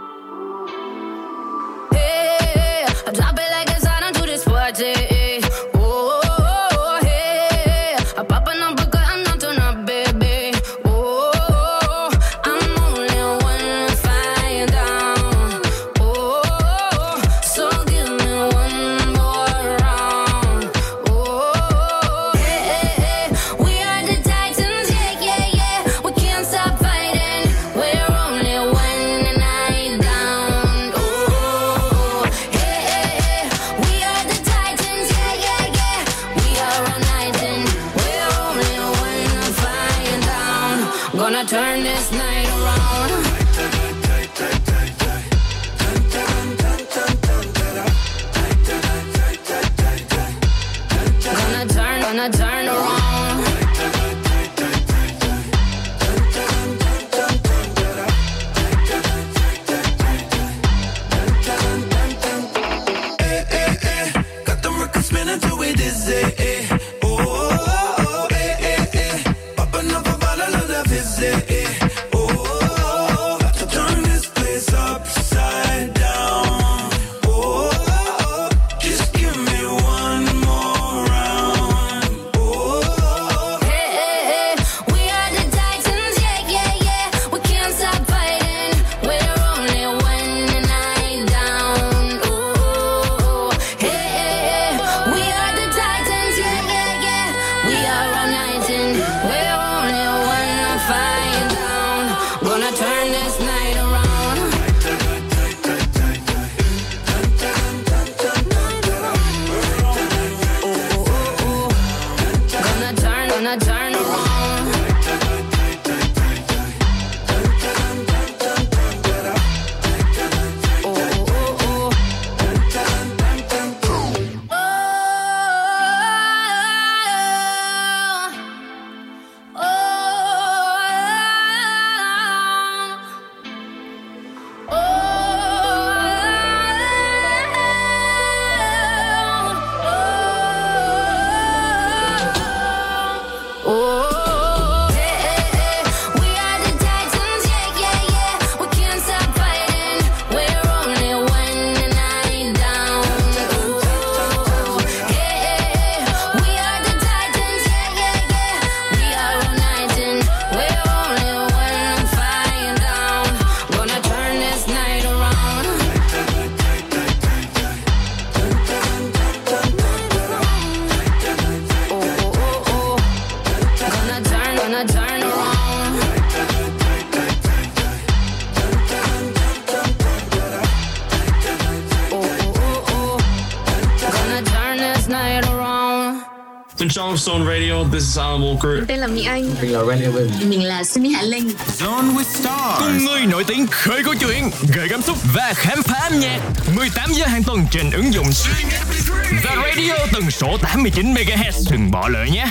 des Bên trong Zone Radio, this is Alan Walker. tên là Mỹ Anh. Mình là Randy Evans. Mình là Sunny Hạ Linh. Zone with Stars. Cùng người nổi tiếng khơi câu chuyện Gợi cảm xúc và khám phá âm nhạc. 18 giờ hàng tuần trên ứng dụng Và radio tần số 89 MHz Đừng bỏ lỡ nhé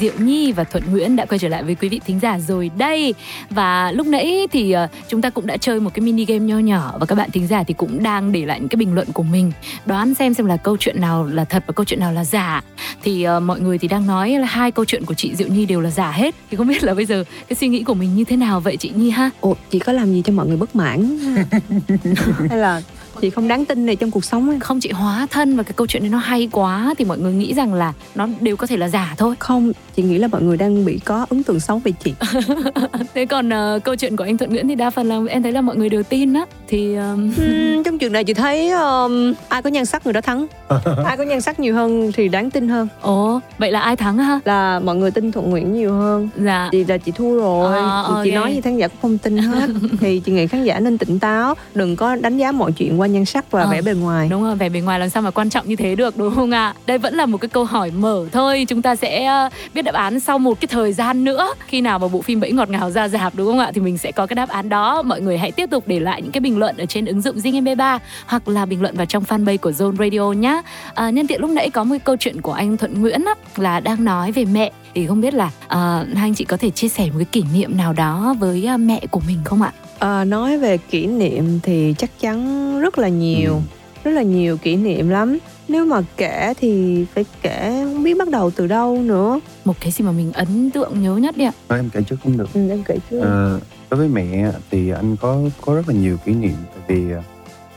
Diệu Nhi và Thuận Nguyễn đã quay trở lại với quý vị thính giả rồi đây. Và lúc nãy thì ờ, chúng ta cũng đã chơi một cái mini game nho nhỏ Và các bạn thính giả thì cũng đang để lại những cái bình luận của mình Đoán xem xem là câu chuyện nào là thật và câu chuyện nào là giả. Thì ờ, mọi người thì đang nói là hai câu chuyện của chị Diệu Nhi đều là giả hết. Thì không biết là bây giờ cái suy nghĩ của mình như thế nào vậy chị Nhi ha? Ồ, chị có làm gì cho mọi người bất mãn hay là chị không đáng tin này trong cuộc sống ấy? Không chị hóa thân và cái câu chuyện này nó hay quá Thì mọi người nghĩ rằng là nó đều có thể là giả thôi. Không chị nghĩ là mọi người đang bị có ấn tượng xấu về chị. Thế còn ờ, câu chuyện của anh Thuận Nguyễn thì đa phần là em thấy là mọi người đều tin á. Thì Ừm, trong trường này chị thấy um, ai có nhan sắc người đó thắng. Ai có nhan sắc nhiều hơn thì đáng tin hơn. Ồ, vậy là ai thắng ha? là mọi người tin thuận nguyễn nhiều hơn. Dạ. Chị là chị thua rồi. À, Thì chị nói gì khán giả cũng không tin hết. Thì chị nghĩ khán giả nên tỉnh táo đừng có đánh giá mọi chuyện qua nhan sắc và Ờ. vẻ bề ngoài Đúng rồi, vẻ bề ngoài làm sao mà quan trọng như thế được đúng không ạ? Đây vẫn là một cái câu hỏi mở thôi Chúng ta sẽ ờ, biết đáp án sau một cái thời gian nữa Khi nào mà bộ phim Bẫy Ngọt Ngào ra rạp đúng không ạ? Thì mình sẽ có cái đáp án đó Mọi người hãy tiếp tục để lại những cái bình luận ở trên ứng dụng Zing MP3 Hoặc là bình luận vào trong fanpage của Zone Radio nhá à, Nhân tiện lúc nãy có một cái câu chuyện của anh Thuận Nguyễn á, Là đang nói về mẹ Thì không biết là ờ, hai anh chị có thể chia sẻ một cái kỷ niệm nào đó với ờ, mẹ của mình không ạ? Ờ, nói về kỷ niệm thì chắc chắn rất là nhiều Ừ. rất là nhiều kỷ niệm lắm. Nếu mà kể thì phải kể không biết bắt đầu từ đâu nữa. Một cái gì mà mình ấn tượng nhớ nhất đi ạ? Nói em kể trước cũng được. Ừ, em kể trước. Ờ, đối với mẹ thì anh có có rất là nhiều kỷ niệm. Tại vì ờ,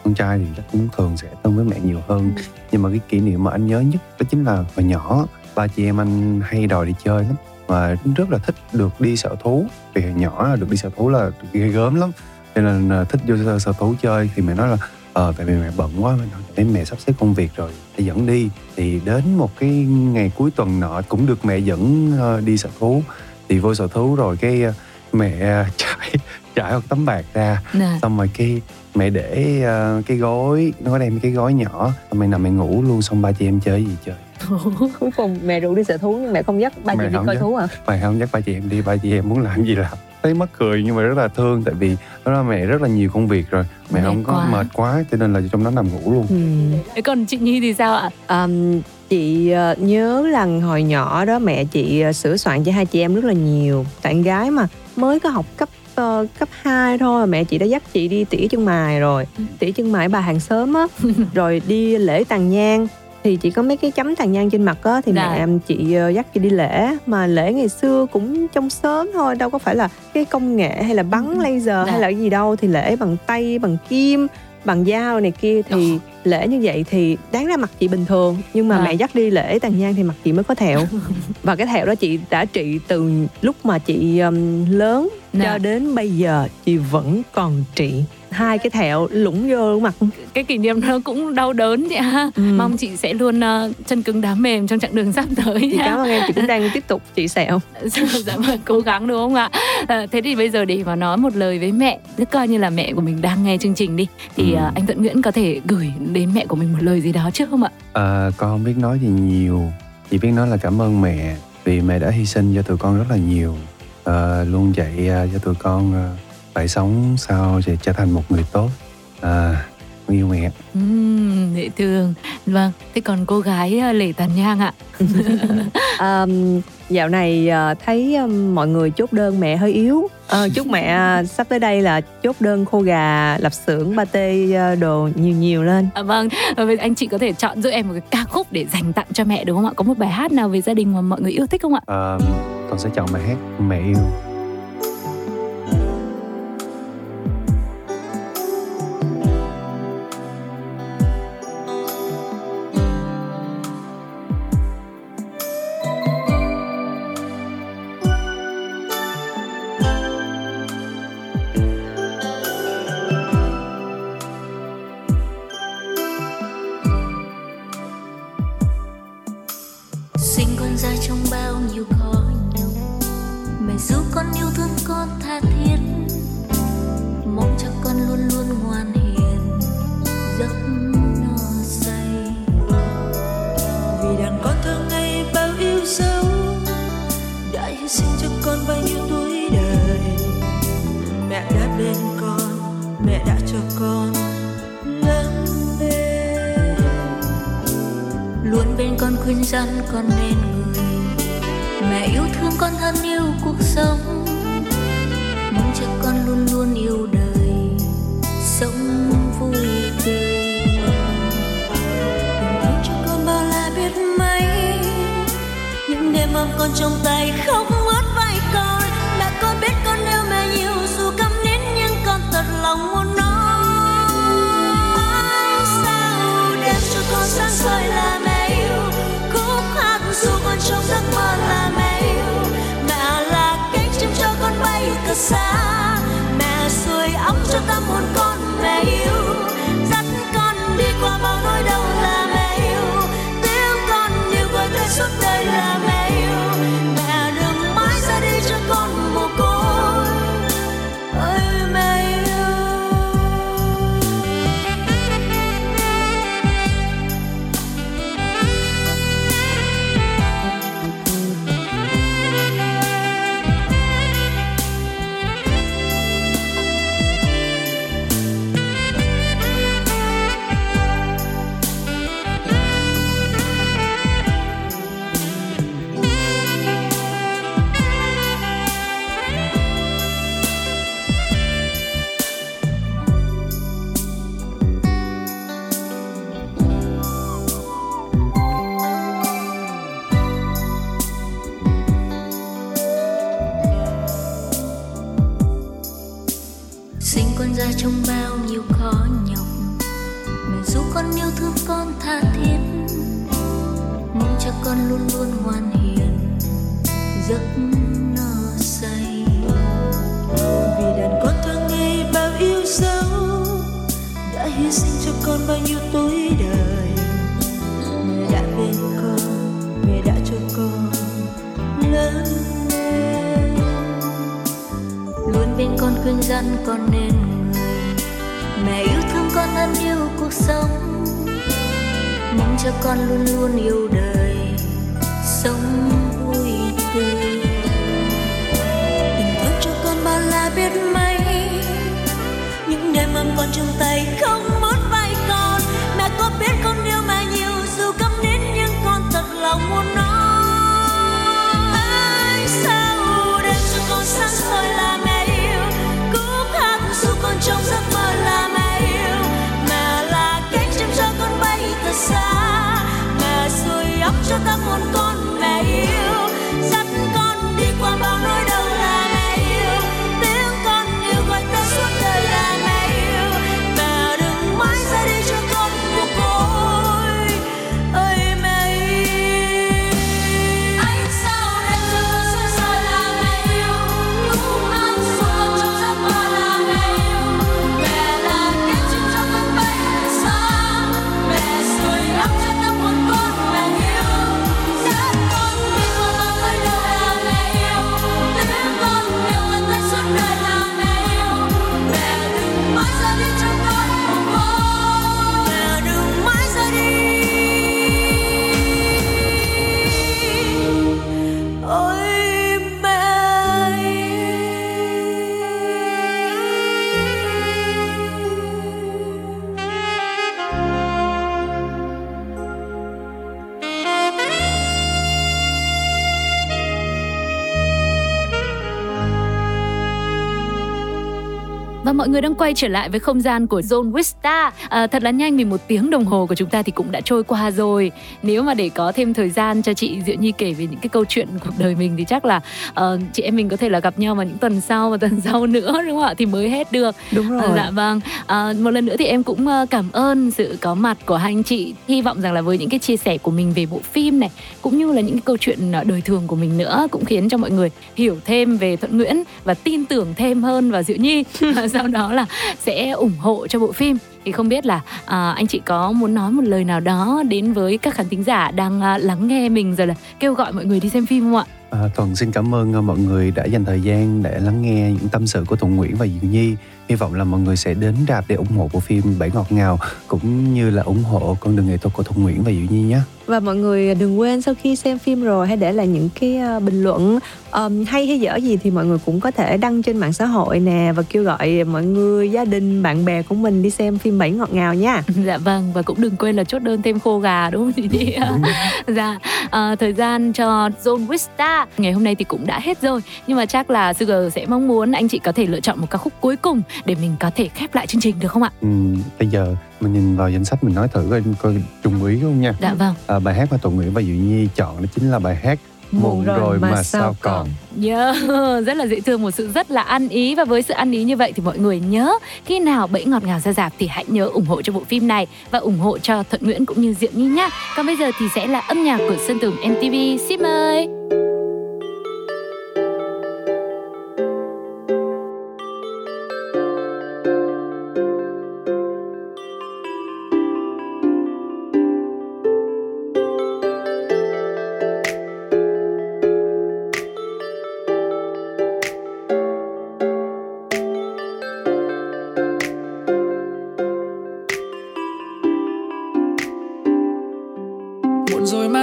con trai thì chắc cũng thường sẽ thân với mẹ nhiều hơn. Nhưng mà cái kỷ niệm mà anh nhớ nhất đó chính là hồi nhỏ ba chị em anh hay đòi đi chơi lắm và rất là thích được đi sở thú. Vì hồi nhỏ là được đi sở thú là ghê gớm lắm. Nên là thích vô sở, thú chơi. Thì mẹ nói là ờ tại vì mẹ bận quá mẹ nói để mẹ sắp xếp công việc rồi để dẫn đi. Thì đến một cái ngày cuối tuần nọ cũng được mẹ dẫn ờ, đi sở thú. Thì vô sở thú rồi cái ờ, mẹ trải trải một tấm bạc ra. Nè. xong rồi cái mẹ để ờ, cái gối nó có đem cái gối nhỏ. Mẹ nằm mẹ ngủ luôn xong ba chị em chơi gì chơi cuối cùng mẹ rủ đi sở thú nhưng mẹ không dắt ba Mẹ chị đi coi dắt. thú à mày không dắt ba chị em đi ba chị em muốn làm gì làm. Thấy mắc cười nhưng mà rất là thương tại vì đó là mẹ rất là nhiều công việc rồi. Mẹ Mệt không có quá. mệt quá cho nên là trong đó nằm ngủ luôn. Ừ. Thế còn chị Nhi thì sao ạ? Ờm, chị ờ, nhớ là hồi nhỏ đó mẹ chị ờ, sửa soạn cho hai chị em rất là nhiều. Tại con gái mà mới có học cấp ờ, cấp 2 thôi mà mẹ chị đã dắt chị đi tỉa chân mày rồi. Tỉa chân mày bà hàng xóm á. Rồi đi lễ tàn nhang thì chỉ có mấy cái chấm tàn nhang trên mặt á thì Dạ. mẹ chị ờ, dắt chị đi lễ mà lễ ngày xưa cũng trong sớm thôi đâu có phải là cái công nghệ hay là bắn laser Dạ. hay là cái gì đâu thì lễ bằng tay bằng kim bằng dao này kia thì lễ như vậy thì đáng ra mặt chị bình thường nhưng mà À. mẹ dắt đi lễ tàn nhang thì mặt chị mới có thẹo và cái thẹo đó chị đã trị từ lúc mà chị um, lớn Dạ. cho đến bây giờ chị vẫn còn trị hai cái thẹo lủng vô mặt Cái kỷ niệm nó cũng đau đớn chị ha. Ừ. Mong chị sẽ luôn ờ, chân cứng đá mềm trong chặng đường sắp tới chị nha. cảm ơn em chị cũng đang tiếp tục trị sẹo dạ vâng cố gắng đúng không ạ à, thế thì bây giờ để mà nói một lời với mẹ tức coi như là mẹ của mình đang nghe chương trình đi thì Ừ. à, anh Thuận Nguyễn có thể gửi đến mẹ của mình một lời gì đó trước không ạ à, con không biết nói gì nhiều chỉ biết nói là cảm ơn mẹ vì mẹ đã hy sinh cho tụi con rất là nhiều à, luôn dạy à, cho tụi con à, phải sống sao để trở thành một người tốt? À, yêu mẹ Ừm, dễ thương. Vâng thế còn cô gái à, lệ tàn nhang ạ? Um, dạo này ờ, thấy mọi người chốt đơn mẹ hơi yếu. Ờ, chúc mẹ ờ, sắp tới đây là chốt đơn khô gà lập xưởng pate ờ, đồ nhiều nhiều lên. À, vâng. Và bây giờ anh chị có thể chọn giúp em một cái ca khúc để dành tặng cho mẹ đúng không ạ? Có một bài hát nào về gia đình mà mọi người yêu thích không ạ? À, con sẽ chọn bài hát mẹ yêu con trong tay khóc ướt vai con mẹ con biết con yêu mẹ nhiều, dù câm nín nhưng con thật lòng muốn nói sao đêm cho con sáng soi là mẹ yêu. Khúc hát dù con trong giấc mơ là mẹ yêu. Mẹ là cánh chim cho con bay thật xa. Mẹ sưởi ấm cho tâm hồn con mẹ yêu. Dắt con đi qua bao nỗi đau là mẹ yêu. Tiếng con như gọi tên suốt đời là mẹ khuyên răn con nên người mẹ yêu thương con thân yêu cuộc sống, mong cho con luôn luôn yêu đời, sống vui tươi. Tình thương cho con bao la biết mấy, những đêm ấm con trong tay không muốn vai con. Mẹ có biết con yêu mẹ nhiều dù cấm nín nhưng con thật lòng muốn nói. Sao đêm cho con sáng soi lại? Cho tâm hồn con Và mọi người đang quay trở lại với không gian của Zone Wista. À, thật là nhanh vì một tiếng đồng hồ của chúng ta thì cũng đã trôi qua rồi. Nếu mà để có thêm thời gian cho chị Diệu Nhi kể về những cái câu chuyện cuộc đời mình thì chắc là ờ, chị em mình có thể là gặp nhau vào những tuần sau và tuần sau nữa đúng không ạ? Thì mới hết được. đúng rồi À, dạ vâng. À, một lần nữa thì em cũng ờ, cảm ơn sự có mặt của hai anh chị. Hy vọng rằng là với những cái chia sẻ của mình về bộ phim này cũng như là những cái câu chuyện ờ, đời thường của mình nữa cũng khiến cho mọi người hiểu thêm về Thuận Nguyễn và tin tưởng thêm hơn vào Diệu Nhi. Và sau đó là sẽ ủng hộ cho bộ phim. Thì không biết là à, anh chị có muốn nói một lời nào đó đến với các khán thính giả đang à, lắng nghe mình rồi là kêu gọi mọi người đi xem phim không ạ? À, Toàn xin cảm ơn à, mọi người đã dành thời gian để lắng nghe những tâm sự của Thuận Nguyễn và Diệu Nhi. Hy vọng là mọi người sẽ đến rạp để ủng hộ bộ phim Bảy Ngọt Ngào cũng như là ủng hộ con đường nghệ thuật của Thuận Nguyễn và Diệu Nhi nhé và mọi người đừng quên sau khi xem phim rồi hãy để lại những cái ờ, bình luận ờm, hay hay dở gì thì mọi người cũng có thể đăng trên mạng xã hội nè và kêu gọi mọi người gia đình bạn bè của mình đi xem phim bảy ngọt ngào nha Dạ vâng và cũng đừng quên là chốt đơn thêm khô gà đúng không chị Nhi? dạ à, thời gian cho Zone Wista ngày hôm nay thì cũng đã hết rồi nhưng mà chắc là Sugar sẽ mong muốn anh chị có thể lựa chọn một ca khúc cuối cùng để mình có thể khép lại chương trình được không ạ? Ừ, bây giờ mình nhìn vào danh sách mình nói thử coi, coi trùng ý không nha. Dạ vâng. À, bài hát mà Thuận Nguyễn và Diệu Nhi chọn đó chính là bài hát Muộn rồi mà sao còn. Nhớ rất là dễ thương một sự rất là ăn ý và với sự ăn ý như vậy thì mọi người nhớ khi nào bẫy ngọt ngào ra dạp thì hãy nhớ ủng hộ cho bộ phim này và ủng hộ cho Thuận Nguyễn cũng như Diệu Nhi nhá. Còn bây giờ thì sẽ là âm nhạc của Sơn Tùng MTV. Xin mời.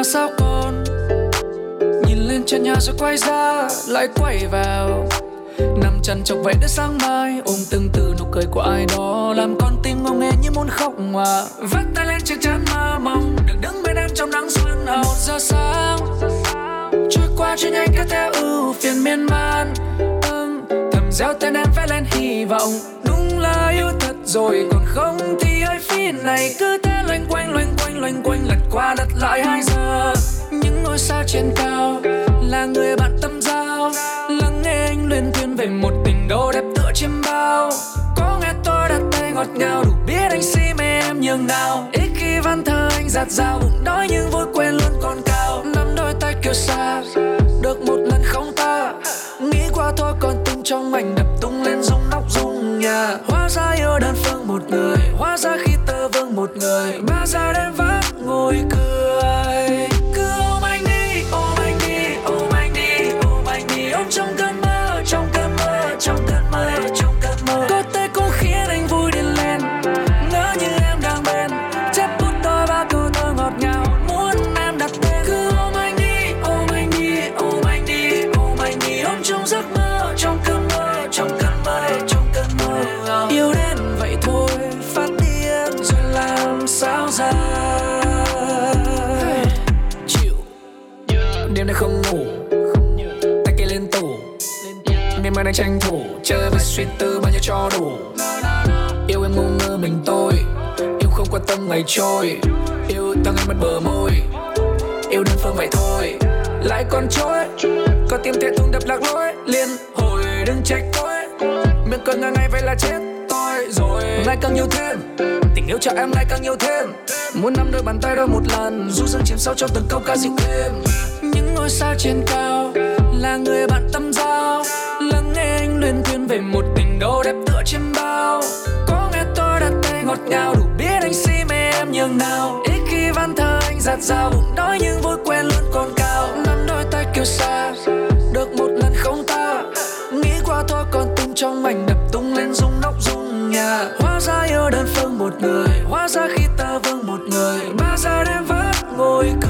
Sao con? Nhìn lên trên nhà rồi quay ra lại quay vào. Nằm chăn chọc vậy đến sáng mai ôm từng từ nụ cười của ai đó. Làm con tim ngông nghe như muốn khóc mà. Vắt tay lên chiếc chắn mơ mộng được đứng bên em trong nắng xuân hậu một giờ sáng trôi qua trên nhanh cứ theo ưu phiền miên man. Ừm, thầm gieo tên em vẽ lên hy vọng. Đúng là yêu thật rồi còn không thì ơi phía này cứ thế loanh quanh loanh quanh loanh quanh lật qua đặt lại hai giờ. Những ngôi sao trên cao là người bạn tâm giao. Lắng nghe anh luyên thuyên về một tình đâu đẹp tựa chiêm bao. Có nghe tôi đặt tay ngọt ngào, đủ biết anh si mê em nhường nào. Ít khi văn thơ anh giạt dao bụng đói nhưng vui quên luôn còn cao. Nắm đôi tay kêu xa được một lần không ta nghĩ qua thôi, còn tung trong mảnh đập tung lên rung nóc rung nhà. Hóa ra yêu đơn phương một người, hóa ra khi vương một người. Ba ra đến vắt ngồi cười. suy tư bao nhiêu cho đủ. Yêu em ngu ngơ mình tôi Yêu không quan tâm ngày trôi. Yêu tăng em mất bờ môi Yêu đơn phương vậy thôi. Lại còn trôi, Có tim thế thùng đập lạc lối. Liên hồi đừng trách tôi Miệng cười ngang ngay vậy là chết tôi rồi. Ngày càng nhiều thêm Tình yêu cho em ngày càng nhiều thêm. Muốn nắm đôi bàn tay đó một lần Du dương chìm sâu trong từng câu ca dịu êm Những ngôi sao trên cao Là người bạn tâm giao luyên thuyên về một tình đâu đẹp tựa trên bao. Có nghe tôi đặt tay ngọt ngào, đủ biết anh si mê em nhường nào. Ít khi văn thơ anh giạt dao bụng đói nhưng vui quen luôn còn cao. Nắm đôi tay kêu xa, được một lần không ta nghĩ qua thôi còn tung trong mảnh đập tung lên rung nóc rung nhà. Hóa ra yêu đơn phương một người, hóa ra khi ta vương một người. Ba giờ đêm vẫn ngồi cười.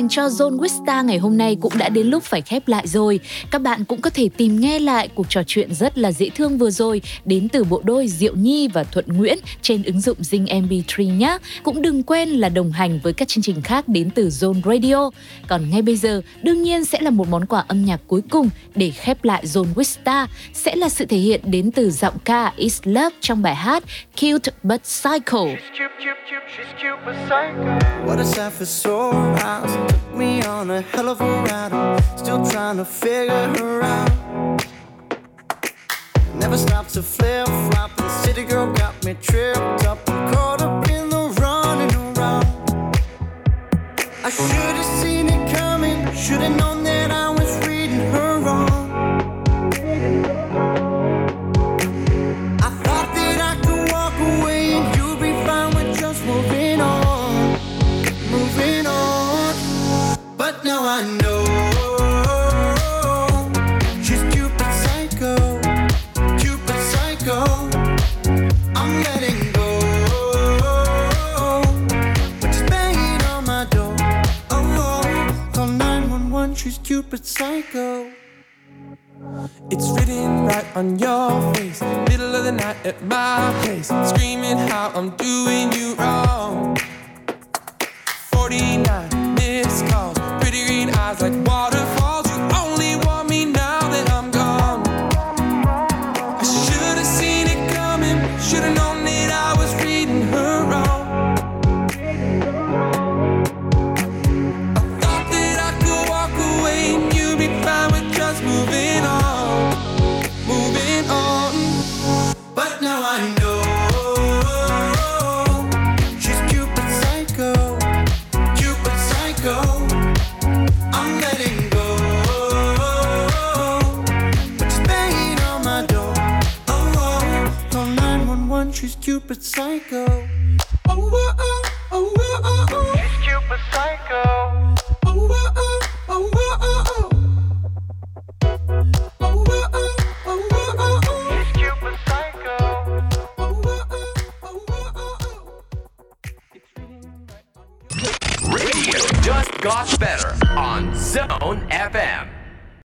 Dành cho Zone Wista ngày hôm nay cũng đã đến lúc phải khép lại rồi. Các bạn cũng có thể tìm nghe lại cuộc trò chuyện rất là dễ thương vừa rồi đến từ bộ đôi Diệu Nhi và Thuận Nguyễn trên ứng dụng Zing MP3 nhé. Cũng đừng quên là đồng hành với các chương trình khác đến từ Zone Radio. Còn ngay bây giờ, đương nhiên sẽ là một món quà âm nhạc cuối cùng để khép lại Zone Wista sẽ là sự thể hiện đến từ giọng ca Is Love trong bài hát Cute But Psycho. What a sight for sore eyes. Took me on a hell of a ride. I'm still trying to figure her out. Never stopped to flip flop. The city girl got me tripped up and caught